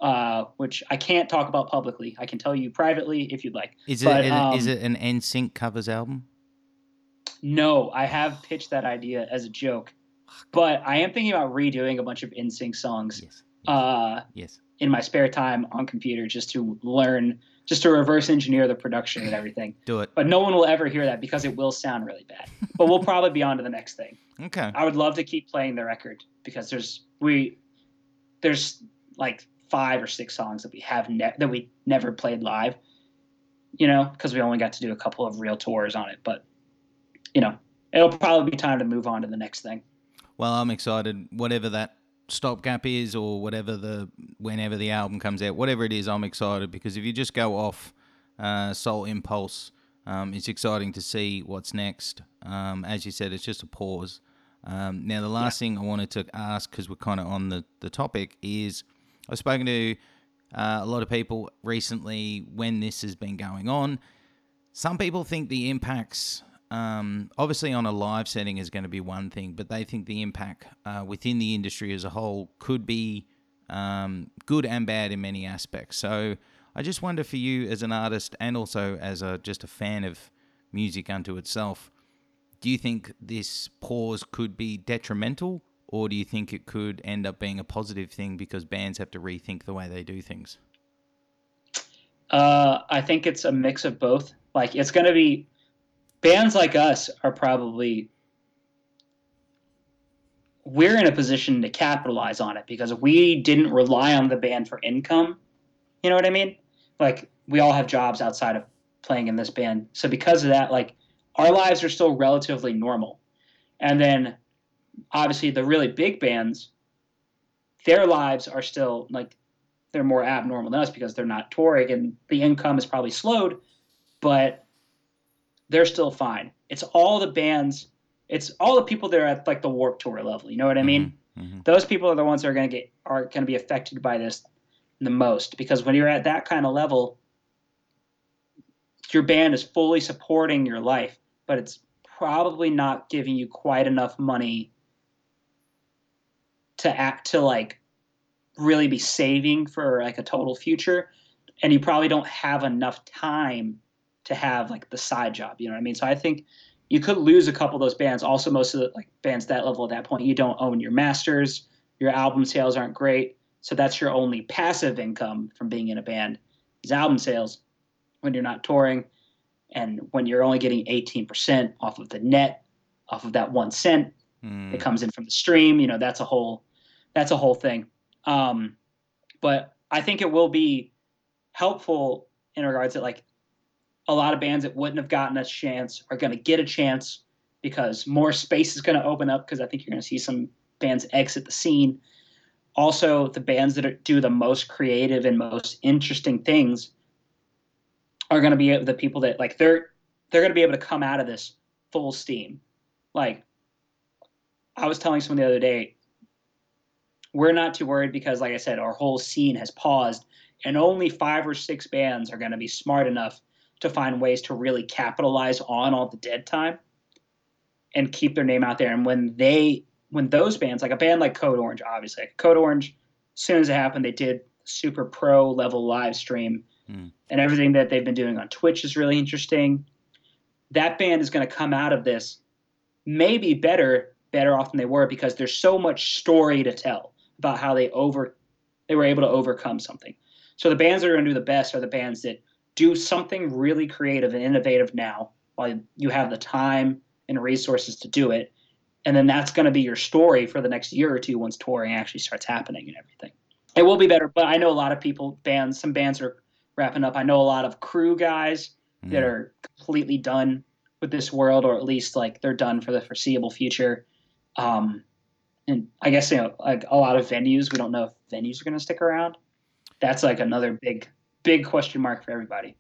uh, which I can't talk about publicly. I can tell you privately if you'd like. Is it But, an, is um, it an NSYNC covers album? No, I have pitched that idea as a joke, but I am thinking about redoing a bunch of NSYNC songs Yes. uh, Yes. In my spare time on computer just to learn, just to reverse engineer the production and everything. Do it. But no one will ever hear that because it will sound really bad. But we'll probably be on to the next thing. Okay. I would love to keep playing the record because there's we there's like five or six songs that we have ne- that we never played live. You know, because we only got to do a couple of real tours on it. But you know, it'll probably be time to move on to the next thing. Well, I'm excited. Whatever that stopgap is, or whatever the whenever the album comes out, whatever it is, I'm excited because if you just go off uh, Sole Impulse, um, it's exciting to see what's next. Um, as you said, it's just a pause. Um, now, the last thing I wanted to ask, because we're kind of on the, the topic, is I've spoken to uh, a lot of people recently when this has been going on. Some people think the impacts, um, obviously, on a live setting is going to be one thing, but they think the impact uh, within the industry as a whole could be um, good and bad in many aspects. So, I just wonder for you as an artist and also as a just a fan of music unto itself, do you think this pause could be detrimental, or do you think it could end up being a positive thing because bands have to rethink the way they do things? Uh, I think it's a mix of both. Like it's going to be bands like us are probably we're in a position to capitalize on it because we didn't rely on the band for income. You know what I mean? Like we all have jobs outside of playing in this band. So because of that, like our lives are still relatively normal. And then obviously the really big bands their lives are still like they're more abnormal than us because they're not touring and the income is probably slowed. But they're still fine. It's all the bands, it's all the people that are at like the Warped Tour level. You know what I mean? Mm-hmm. Those people are the ones that are going to get are going to be affected by this the most because when you're at that kind of level, your band is fully supporting your life, but it's probably not giving you quite enough money to act to like really be saving for like a total future and you probably don't have enough time to have like the side job you know what i mean? So i think you could lose a couple of those bands. Also most of the like bands that level at that point you don't own your masters your album sales aren't great. So that's your only passive income from being in a band is album sales when you're not touring and when you're only getting 18% off of the net off of that one cent Mm. that comes in from the stream you know that's a whole that's a whole thing. Um, but i think it will be helpful in regards to like a lot of bands that wouldn't have gotten a chance are going to get a chance because more space is going to open up because i think you're going to see some bands exit the scene. Also the bands that are, do the most creative and most interesting things are going to be the people that like they're they're going to be able to come out of this full steam. Like I was telling someone the other day, we're not too worried because, like I said, our whole scene has paused, and only five or six bands are going to be smart enough to find ways to really capitalize on all the dead time and keep their name out there. And when they, when those bands, like a band like Code Orange, obviously, like Code Orange, as soon as it happened, they did super pro level live stream, Mm. and everything that they've been doing on Twitch is really interesting. That band is going to come out of this maybe better better off than they were because there's so much story to tell about how they over they were able to overcome something. So the bands that are going to do the best are the bands that do something really creative and innovative now while you have the time and resources to do it. And then that's going to be your story for the next year or two once touring actually starts happening and everything. It will be better, but I know a lot of people bands some bands are wrapping up. I know a lot of crew guys that Mm. are completely done with this world or at least like they're done for the foreseeable future um, and I guess you know, like a lot of venues, we don't know if venues are going to stick around. That's like another big, big question mark for everybody.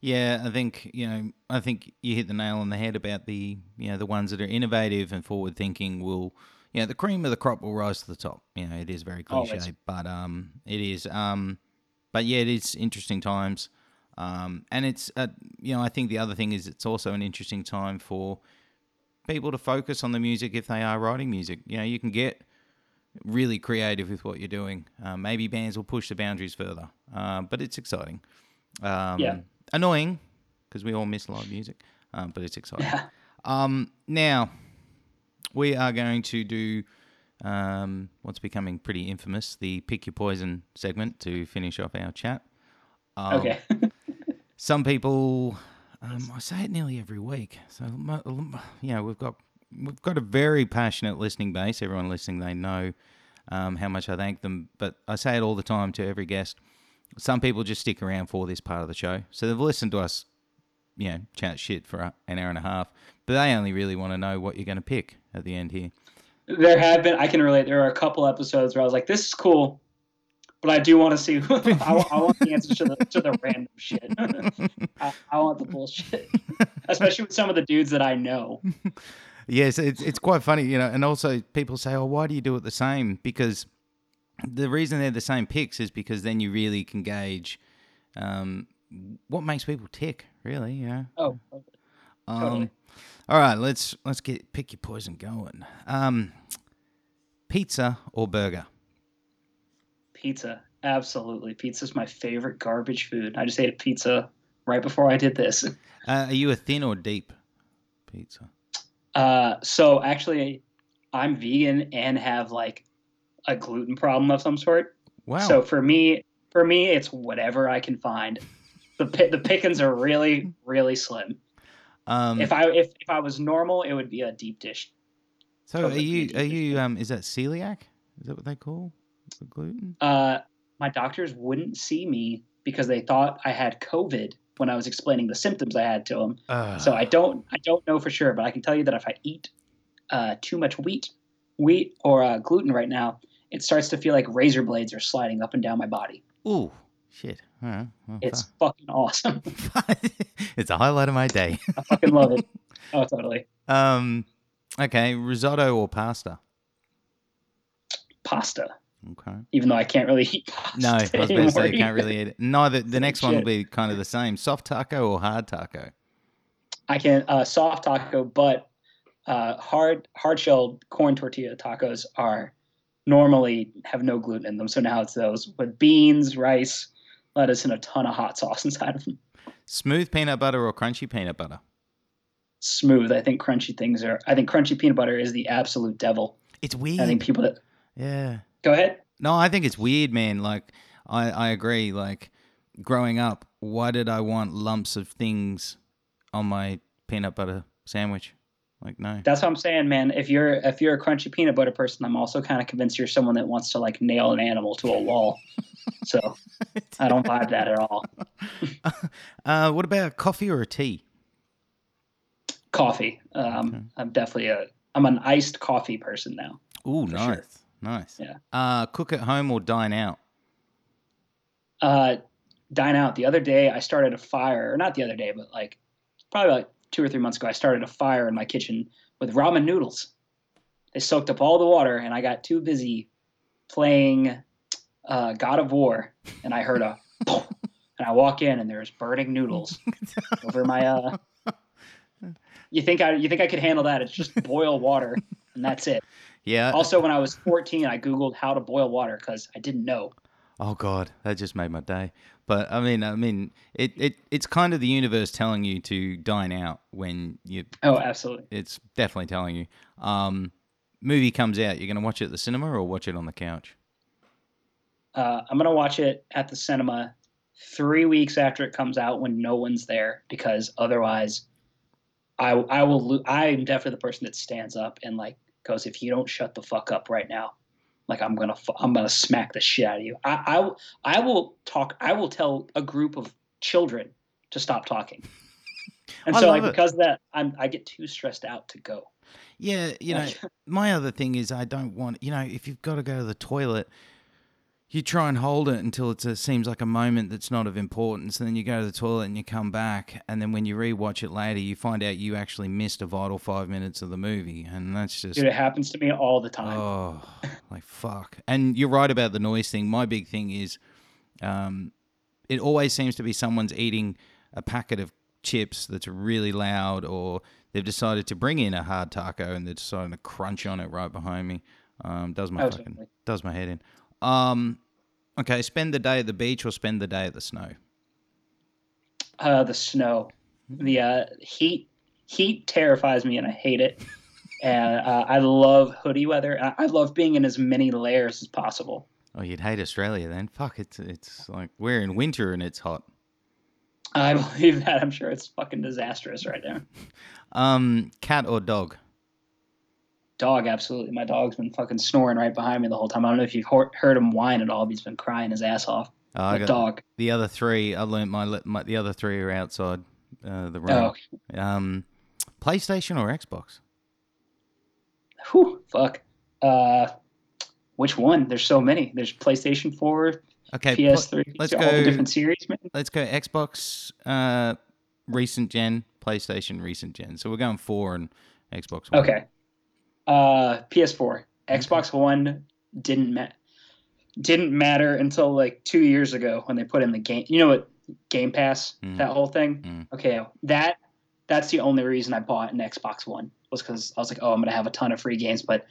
Yeah, I think you know. I think you hit the nail on the head about the you know the ones that are innovative and forward thinking will, you know, the cream of the crop will rise to the top. You know, it is very cliche, but um, it is um, but yeah, it is interesting times. Um, and it's uh, you know, I think the other thing is it's also an interesting time for people to focus on the music if they are writing music. You know, you can get really creative with what you're doing. Uh, maybe bands will push the boundaries further, uh, but it's exciting. Um, Yeah. Annoying because we all miss live music, um, but it's exciting. Yeah. Um, now we are going to do um, what's becoming pretty infamous, the pick your poison segment to finish off our chat. Um, Okay. some people um, I say it nearly every week. So you know we've got we've got a very passionate listening base. Everyone listening, they know um, how much I thank them. But I say it all the time to every guest. Some people just stick around for this part of the show, so they've listened to us, you know, chat shit for an hour and a half. But they only really want to know what you're going to pick at the end here. there have been, I can relate. There are a couple episodes where I was like, this is cool, but I do want to see, I, I want the answers to the, to the random shit. I, I want the bullshit, especially with some of the dudes that I know. Yes, it's it's quite funny, you know. And also, people say, "Oh, why do you do it the same?" Because the reason they're the same picks is because then you really can gauge um, what makes people tick. Really, you know. Oh, Um, Totally. All right, let's let's get pick your poison going. Um, pizza or burger? pizza. Absolutely. Pizza's my favorite garbage food. I just ate a pizza right before I did this. Uh, are you a thin or deep pizza? Uh, so actually, I'm vegan and have like a gluten problem of some sort. Wow. So for me, for me, it's whatever I can find. The the pickings are really really slim. um, If I if, if I was normal, it would be a deep dish. so are you are you um is that celiac? Is that what they call the gluten? Uh, my doctors wouldn't see me because they thought I had COVID when I was explaining the symptoms I had to them. Uh, So I don't I don't know for sure, but I can tell you that if I eat uh, too much wheat, wheat or uh, gluten right now, it starts to feel like razor blades are sliding up and down my body. Ooh, shit. Right. Well, It's fuck. fucking awesome. it's a highlight of my day. I fucking love it. Oh, totally. Um, okay, risotto or pasta? Pasta. Okay. Even though I can't really eat pasta. No, I was about to say you can't really eat it. Neither. The next one will be kind of the same: soft taco or hard taco. I can uh, soft taco, but uh, hard hard shelled corn tortilla tacos are normally have no gluten in them. So now it's those with beans, rice, lettuce, and a ton of hot sauce inside of them. Smooth peanut butter or crunchy peanut butter? Smooth. I think crunchy things are. I think crunchy peanut butter is the absolute devil. It's weird. I think people that yeah. Go ahead. No, I think it's weird, man. Like, I, I agree. Like, growing up, why did I want lumps of things on my peanut butter sandwich? Like, no. That's what I'm saying, man. If you're if you're a crunchy peanut butter person, I'm also kind of convinced you're someone that wants to like nail an animal to a wall. so I don't vibe that at all. uh, what about coffee or a tea? Coffee. Um, Okay. I'm definitely a I'm an iced coffee person now. Ooh, nice, sure. Nice. Yeah. Uh, cook at home or dine out? Uh, dine out. The other day, I started a fire, or not the other day, but like probably like two or three months ago, I started a fire in my kitchen with ramen noodles. They soaked up all the water, and I got too busy playing uh, God of War, and I heard a, boom, and I walk in, and there's burning noodles over my. Uh, you think I you think I could handle that? It's just boil water, and that's it. Yeah. Also, when I was 14, I googled how to boil water because I didn't know. Oh God, that just made my day. But I mean, I mean, it, it it's kind of the universe telling you to dine out when you. Oh, absolutely. It's definitely telling you. Um, movie comes out, you're gonna watch it at the cinema or watch it on the couch. Uh, I'm gonna watch it at the cinema three weeks after it comes out when no one's there because otherwise, I I will lo- I'm definitely the person that stands up and like goes if you don't shut the fuck up right now, like I'm gonna I'm gonna smack the shit out of you. I I, will- I will talk. I will tell a group of children to stop talking. And I so like it. because of that, I'm I get too stressed out to go. Yeah, you know, my other thing is I don't want you know if you've got to go to the toilet, you try and hold it until it seems like a moment that's not of importance. And then you go to the toilet and you come back, and then when you rewatch it later, you find out you actually missed a vital five minutes of the movie, and that's just Dude, it happens to me all the time. Oh, like fuck. And you're right about the noise thing. My big thing is, um, it always seems to be someone's eating a packet of chips that's really loud, or they've decided to bring in a hard taco and they're deciding to crunch on it right behind me. Um, does my Oh, fucking does my head in. Um, okay, spend the day at the beach or spend the day at the snow. Uh, the snow, the uh, heat. Heat terrifies me, and I hate it. and uh, I love hoodie weather. I, I love being in as many layers as possible. Oh, you'd hate Australia then. Fuck, it's it's like we're in winter and it's hot. I believe that. I'm sure it's fucking disastrous right now. Um, cat or dog? Dog, absolutely. My dog's been fucking snoring right behind me the whole time. I don't know if you've heard heard him whine at all. But he's been crying his ass off. Oh, I The got dog. the other three. I learnt my, my the other three are outside uh, the room. Oh, Um, PlayStation or Xbox? whew, fuck. Uh, which one? There's so many. There's PlayStation 4, Okay, PS3. let's all the go- different series, man. let's go Xbox uh, recent gen, PlayStation recent gen. So we're going four and Xbox. One. Okay. Uh, PS4, Xbox One didn't ma- didn't matter until like two years ago when they put in the game. You know what? Game Pass, Mm. that whole thing. Mm. Okay, that that's the only reason I bought an Xbox One was because I was like, oh, I'm gonna have a ton of free games, but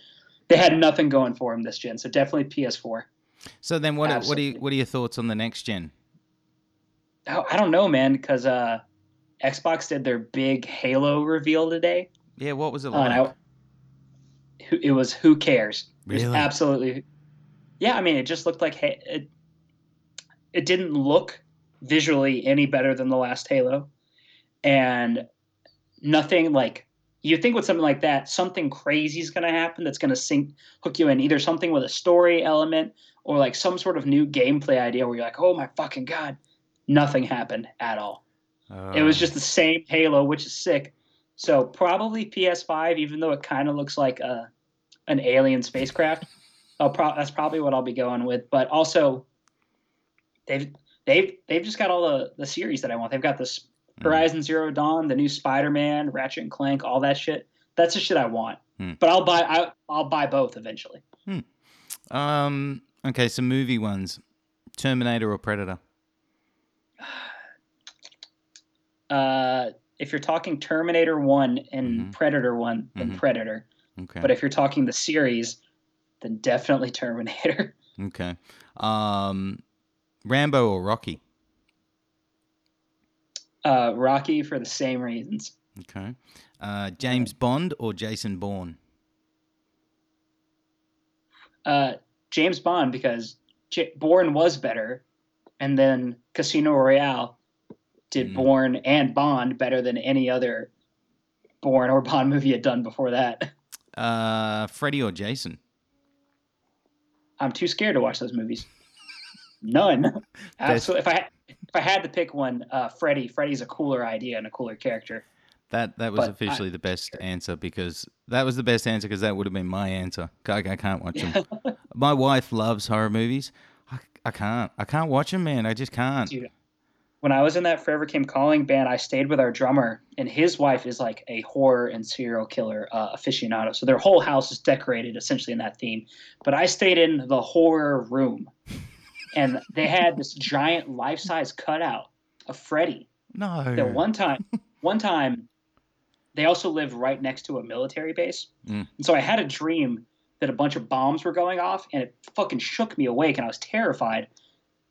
they had nothing going for them this gen. So definitely PS4. So then, what what are you, what are your thoughts on the next gen? Oh, I don't know, man, because uh, Xbox did their big Halo reveal today. Yeah, what was it Oh, like? Who- it was who cares? It was absolutely. Yeah, I mean, it just looked like Ha- it. It didn't look visually any better than the last Halo, and nothing like you think with something like that, something crazy is going to happen that's going to sink hook you in either something with a story element or like some sort of new gameplay idea where you're like, oh my fucking god, nothing happened at all. It was Oh. just the same Halo, which is sick. So probably PS5, even though it kind of looks like a, an alien spacecraft. I'll pro- that's probably what I'll be going with. But also, they've they've they've just got all the the series that I want. They've got this Horizon Zero Dawn, the new Spider Man, Ratchet and Clank, all that shit. That's the shit I want. Hmm. But I'll buy I, I'll buy both eventually. Um. Okay, some movie ones: Terminator or Predator. Uh, if you're talking Terminator One and Mhm. Predator One, then Mhm. Predator. Okay. But if you're talking the series, then definitely Terminator. okay. Um, Rambo or Rocky. Uh, Rocky for the same reasons. Okay. Uh, James Bond or Jason Bourne. Uh, James Bond because J- Bourne was better, and then Casino Royale did Mm. Bourne and Bond better than any other Bourne or Bond movie had done before that. Uh, Freddy or Jason. I'm too scared to watch those movies. None. Absolutely. If I had- if I had to pick one, uh, Freddy. Freddy's a cooler idea and a cooler character. That that was But officially the best answer because that was the best answer because that would have been my answer. I, I can't watch them. my wife loves horror movies. I, I can't. I can't watch them, man. I just can't. Dude, when I was in that Forever Came Calling band, I stayed with our drummer, and his wife is like a horror and serial killer uh, aficionado. So their whole house is decorated essentially in that theme. But I stayed in the horror room, and they had this giant life size cutout of Freddy. No. That one time, one time, they also lived right next to a military base, Mm. and so I had a dream that a bunch of bombs were going off, and it fucking shook me awake, and I was terrified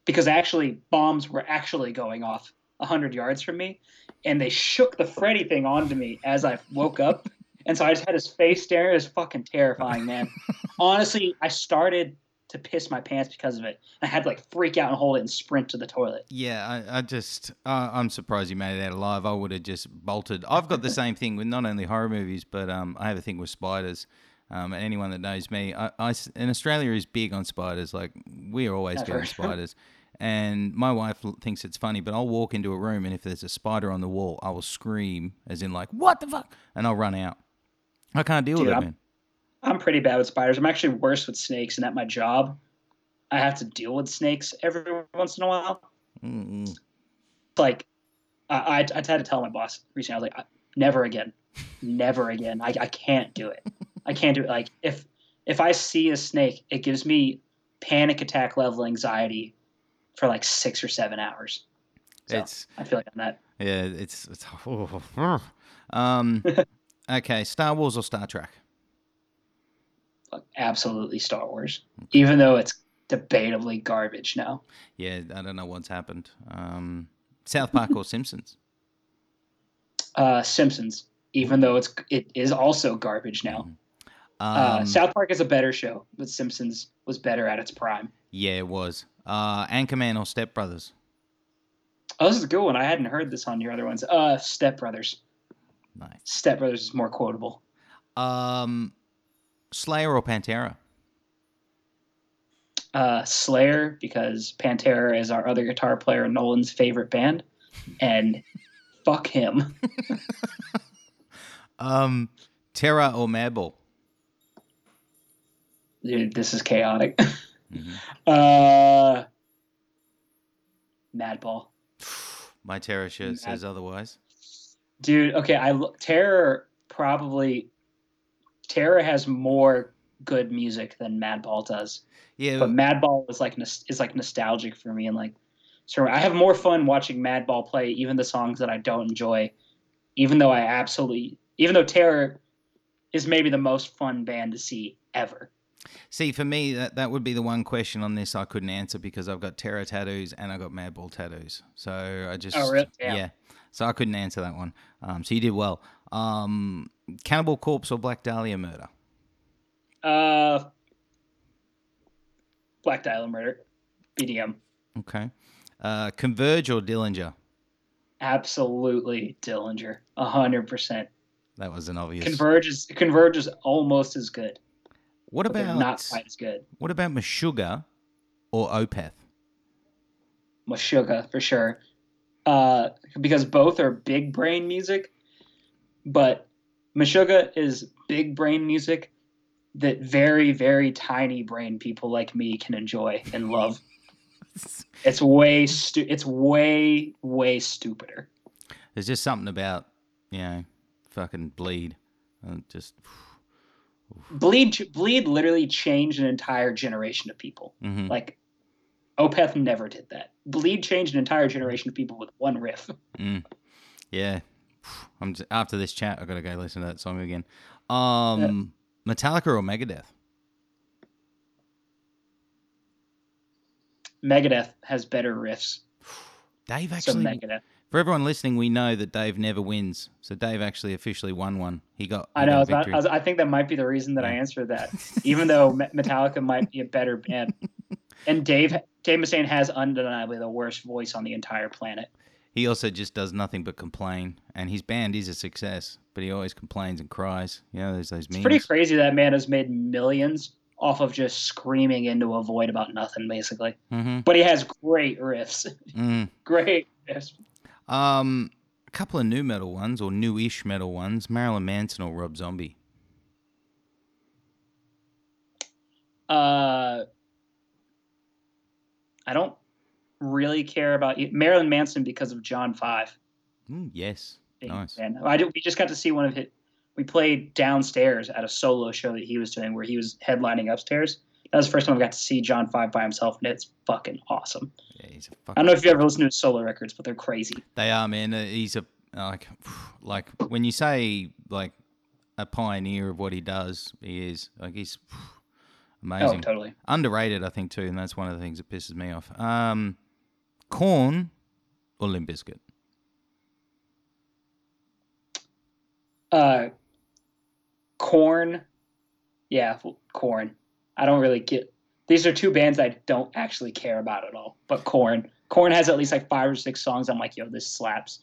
because actually bombs were actually going off hundred yards from me, and they shook the Freddy thing onto me as I woke up, and so I just had his face staring. It was fucking terrifying, man. Honestly, I started to piss my pants because of it. I had to like freak out and hold it and sprint to the toilet. Yeah, I, I just, uh, I'm surprised you made it out alive. I would have just bolted. I've got the same thing with not only horror movies, but um, I have a thing with spiders. Um, and anyone that knows me, I in Australia is big on spiders. Like we are always Never. getting spiders. And my wife thinks it's funny, but I'll walk into a room and if there's a spider on the wall, I will scream, as in like, "What the fuck!" and I'll run out. I can't deal Dude, with it, I'm- man. I'm pretty bad with spiders. I'm actually worse with snakes, and at my job, I have to deal with snakes every once in a while. Mm-mm. Like, I, I, I had to tell my boss recently. I was like, never again, never again. I, I can't do it. I can't do it. Like, if if I see a snake, it gives me panic attack level anxiety for like six or seven hours. So It's I feel like I'm that. yeah, it's it's. um, okay, Star Wars or Star Trek? Absolutely Star Wars, even though it's debatably garbage now. Yeah, I don't know what's happened. Um, South Park or Simpsons? Uh, Simpsons, even though it's it is also garbage now. uh, Um, South Park is a better show, but Simpsons was better at its prime. yeah, it was. Uh, Anchorman or Step Brothers? Oh, this is a good one. I hadn't heard this on your other ones. Uh, Step Brothers. Nice. Step Brothers is more quotable. Um, Slayer or Pantera? Uh, Slayer because Pantera is our other guitar player, Nolan's favorite band, and fuck him. Um, Terror or Madball? Dude, this is chaotic. Mhm. uh, Madball. My Terror shirt says otherwise. Dude, okay, I look Terror probably Terror has more good music than Madball does. Yeah, but Madball is like is like nostalgic for me and like so I have more fun watching Madball play even the songs that I don't enjoy even though I absolutely even though Terror is maybe the most fun band to see ever. See, for me, that, that would be the one question on this I couldn't answer because I've got Terror tattoos and I got mad Madball tattoos. So I just, Oh, really? Damn. yeah. So I couldn't answer that one. Um, so you did well. Um, Cannibal Corpse or Black Dahlia Murder? Uh Black Dahlia Murder BDM Okay. Uh, Converge or Dillinger? absolutely Dillinger 100%. That was an obvious. Converge is Converge is almost as good. What about not quite as good. what about Meshuggah or Opeth? Meshuggah for sure, uh, because both are big brain music, but Meshuggah is big brain music that very very tiny brain people like me can enjoy and love. It's way stu- It's way way stupider. There's just something about you know, fucking bleed, and just. Bleed, bleed, literally changed an entire generation of people. mhm. Like, Opeth never did that. Bleed changed an entire generation of people with one riff. Mm. Yeah. I'm just, after this chat, I've gotta go listen to that song again. Um, Metallica or Megadeth? Megadeth has better riffs. Dave So actually. Megadeth. For everyone listening, we know that Dave never wins. So Dave actually officially won one. He got. I know. got I, was. I, was, I think that might be the reason that I answered that, even though Metallica might be a better band. And Dave Dave Mustaine has undeniably the worst voice on the entire planet. He also just does nothing but complain, and his band is a success, but he always complains and cries. You know, there's those It's memes. pretty crazy that man has made millions off of just screaming into a void about nothing, basically. hmm But he has great riffs. Mm. great riffs. Um, a couple of nu metal ones or newish metal ones: Marilyn Manson or Rob Zombie. Uh, I don't really care about Marilyn Manson because of John Five. Mm, yes, being Nice. fan. I did, we just got to see one of his. We played downstairs at a solo show that he was doing, where he was headlining upstairs. That was the first time I got to see John Five by himself, and it's fucking awesome. He's a I fucking. don't know if you ever listened to his solo records, but they're crazy. They are, man. Uh, He's a like, like when you say like a pioneer of what he does, he is like he's amazing. Oh, totally. Underrated, I think too, and that's one of the things that pisses me off. Um, Korn or Limp Bizkit? Uh, Korn, yeah, Korn. I don't really get. These are two bands I don't actually care about at all. But Korn, Korn has at least like five or six songs. I'm like, yo, this slaps.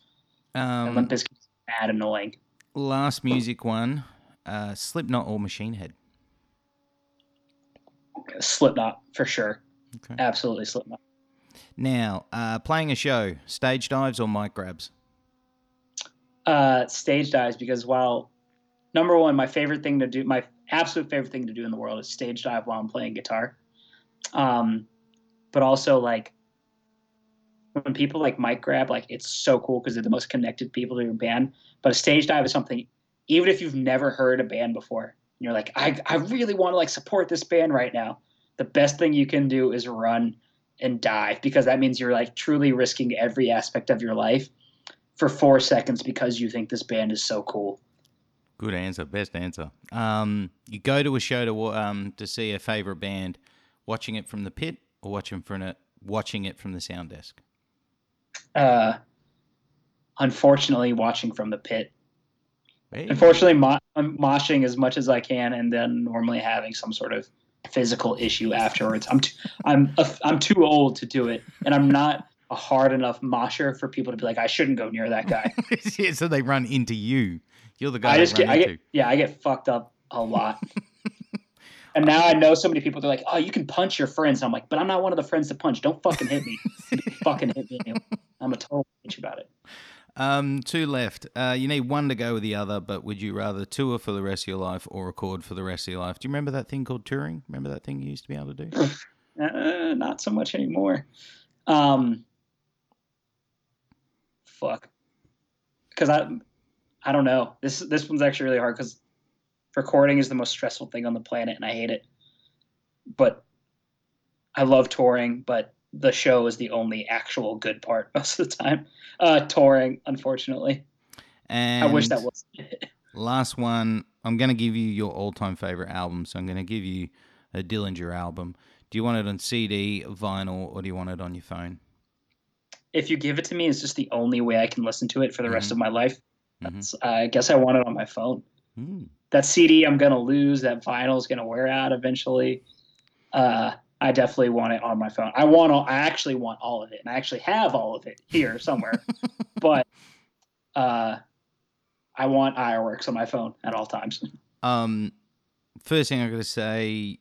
Um, Limp Bizkit's mad annoying. last music one, uh, Slipknot or Machine Head? Slipknot for sure. Okay. Absolutely Slipknot. Now, uh, playing a show, stage dives or mic grabs? Uh, stage dives because while number one, my favorite thing to do, my absolute favorite thing to do in the world is stage dive while I'm playing guitar. Um, but also like when people like mic grab, like it's so cool because they're the most connected people to your band. But a stage dive is something, even if you've never heard a band before, you're like, I, I really want to like support this band right now. The best thing you can do is run and dive because that means you're like truly risking every aspect of your life for four seconds because you think this band is so cool. Good answer, best answer. Um, you go to a show to um to see a favorite band, watching it from the pit or watching from it watching it from the sound desk. Uh, unfortunately, watching from the pit. Hey. Unfortunately, mo- I'm moshing as much as I can, and then normally having some sort of physical issue afterwards. I'm t- I'm a- I'm too old to do it, and I'm not a hard enough mosher for people to be like, I shouldn't go near that guy. yeah, so they run into you. You're the guy I just get, I get, yeah, I get fucked up a lot. and now I know so many people. They're like, "Oh, you can punch your friends." I'm like, "But I'm not one of the friends to punch. Don't fucking hit me. fucking hit me." I'm a total bitch about it. Um, two left. Uh, you need one to go with the other, but would you rather tour for the rest of your life or record for the rest of your life? Do you remember that thing called touring? Remember that thing you used to be able to do? Uh, not so much anymore. Um, fuck. Because I, I don't know. This this one's actually really hard because recording is the most stressful thing on the planet, and I hate it. But I love touring, but the show is the only actual good part most of the time. Uh, touring, unfortunately. And I wish that was. Last one. I'm going to give you your all-time favorite album. So I'm going to give you a Dillinger album. Do you want it on CD, vinyl, or do you want it on your phone? if you give it to me, it's just the only way I can listen to it for the rest Mhm. of my life. Mhm. That's, I guess I want it on my phone. Hmm. That CD I'm gonna lose. That vinyl is gonna wear out eventually. Uh, I definitely want it on my phone. I want all. I actually want all of it, and I actually have all of it here somewhere. but uh, I want Ire Works on my phone at all times. Um, first thing I got to say,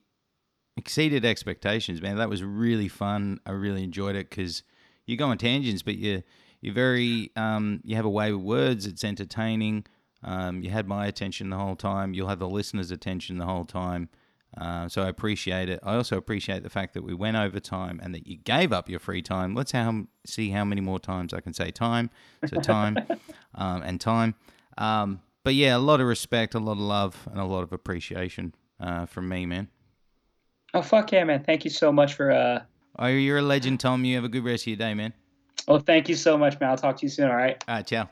exceeded expectations, man. That was really fun. I really enjoyed it because you go on tangents, but you you're very um, you have a way with words. It's entertaining. Um, you had my attention the whole time. You'll have the listeners' attention the whole time. Uh, so I appreciate it. I also appreciate the fact that we went over time and that you gave up your free time. Let's how, see how many more times I can say time. So time um, and time. Um, but yeah, a lot of respect, a lot of love, and a lot of appreciation uh, from me, man. Oh fuck yeah, man! Thank you so much for. uh Oh, you're a legend, Tom. You have a good rest of your day, man. Oh, thank you so much, man. I'll talk to you soon. All right. All right, ciao.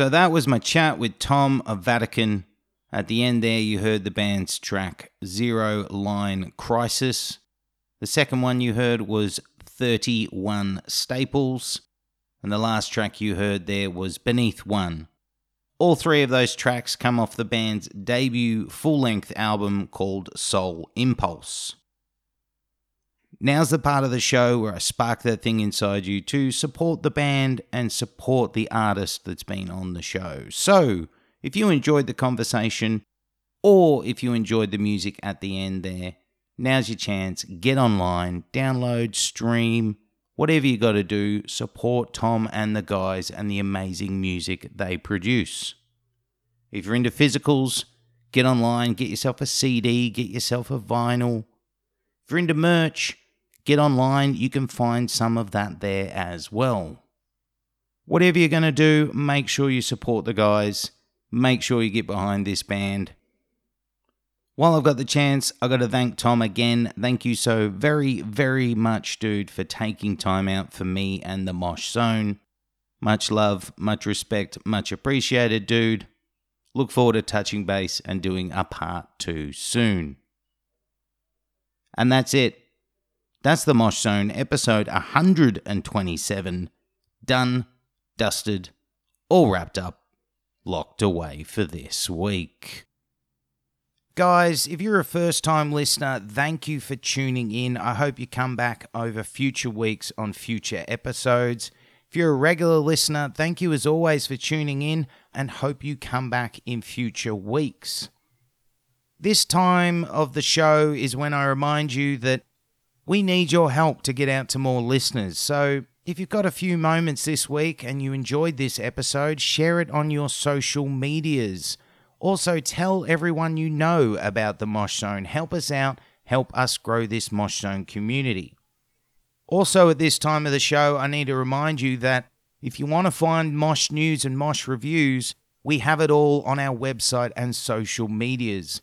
So that was my chat with Tom of Vatican. At the end there, you heard the band's track Zero Line Crisis. The second one you heard was 31 Staples. And the last track you heard there was Beneath One. All three of those tracks come off the band's debut full length album called Sole Impulse. Now's the part of the show where I spark that thing inside you to support the band and support the artist that's been on the show. So, if you enjoyed the conversation or if you enjoyed the music at the end there, now's your chance. Get online, download, stream, whatever you got to do, support Tom and the guys and the amazing music they produce. If you're into physicals, get online, get yourself a CD, get yourself a vinyl. If you're into merch, get online, you can find some of that there as well. Whatever you're going to do, make sure you support the guys. Make sure you get behind this band. While I've got the chance, I've got to thank Tom again. Thank you so very, very much, dude, for taking time out for me and the Mosh Zone. Much love, much respect, much appreciated, dude. Look forward to touching base and doing a part two soon. And that's it. That's the Mosh Zone, episode 127. Done, dusted, all wrapped up, locked away for this week. Guys, if you're a first time listener, thank you for tuning in. I hope you come back over future weeks on future episodes. If you're a regular listener, thank you as always for tuning in and hope you come back in future weeks. This time of the show is when I remind you that we need your help to get out to more listeners. So if you've got a few moments this week and you enjoyed this episode, share it on your social medias. Also, tell everyone you know about the Mosh Zone. Help us out, help us grow this Mosh Zone community. Also, at this time of the show, I need to remind you that if you want to find Mosh news and Mosh reviews, we have it all on our website and social medias.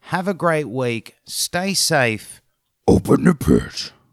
Have a great week. Stay safe. Open the pit.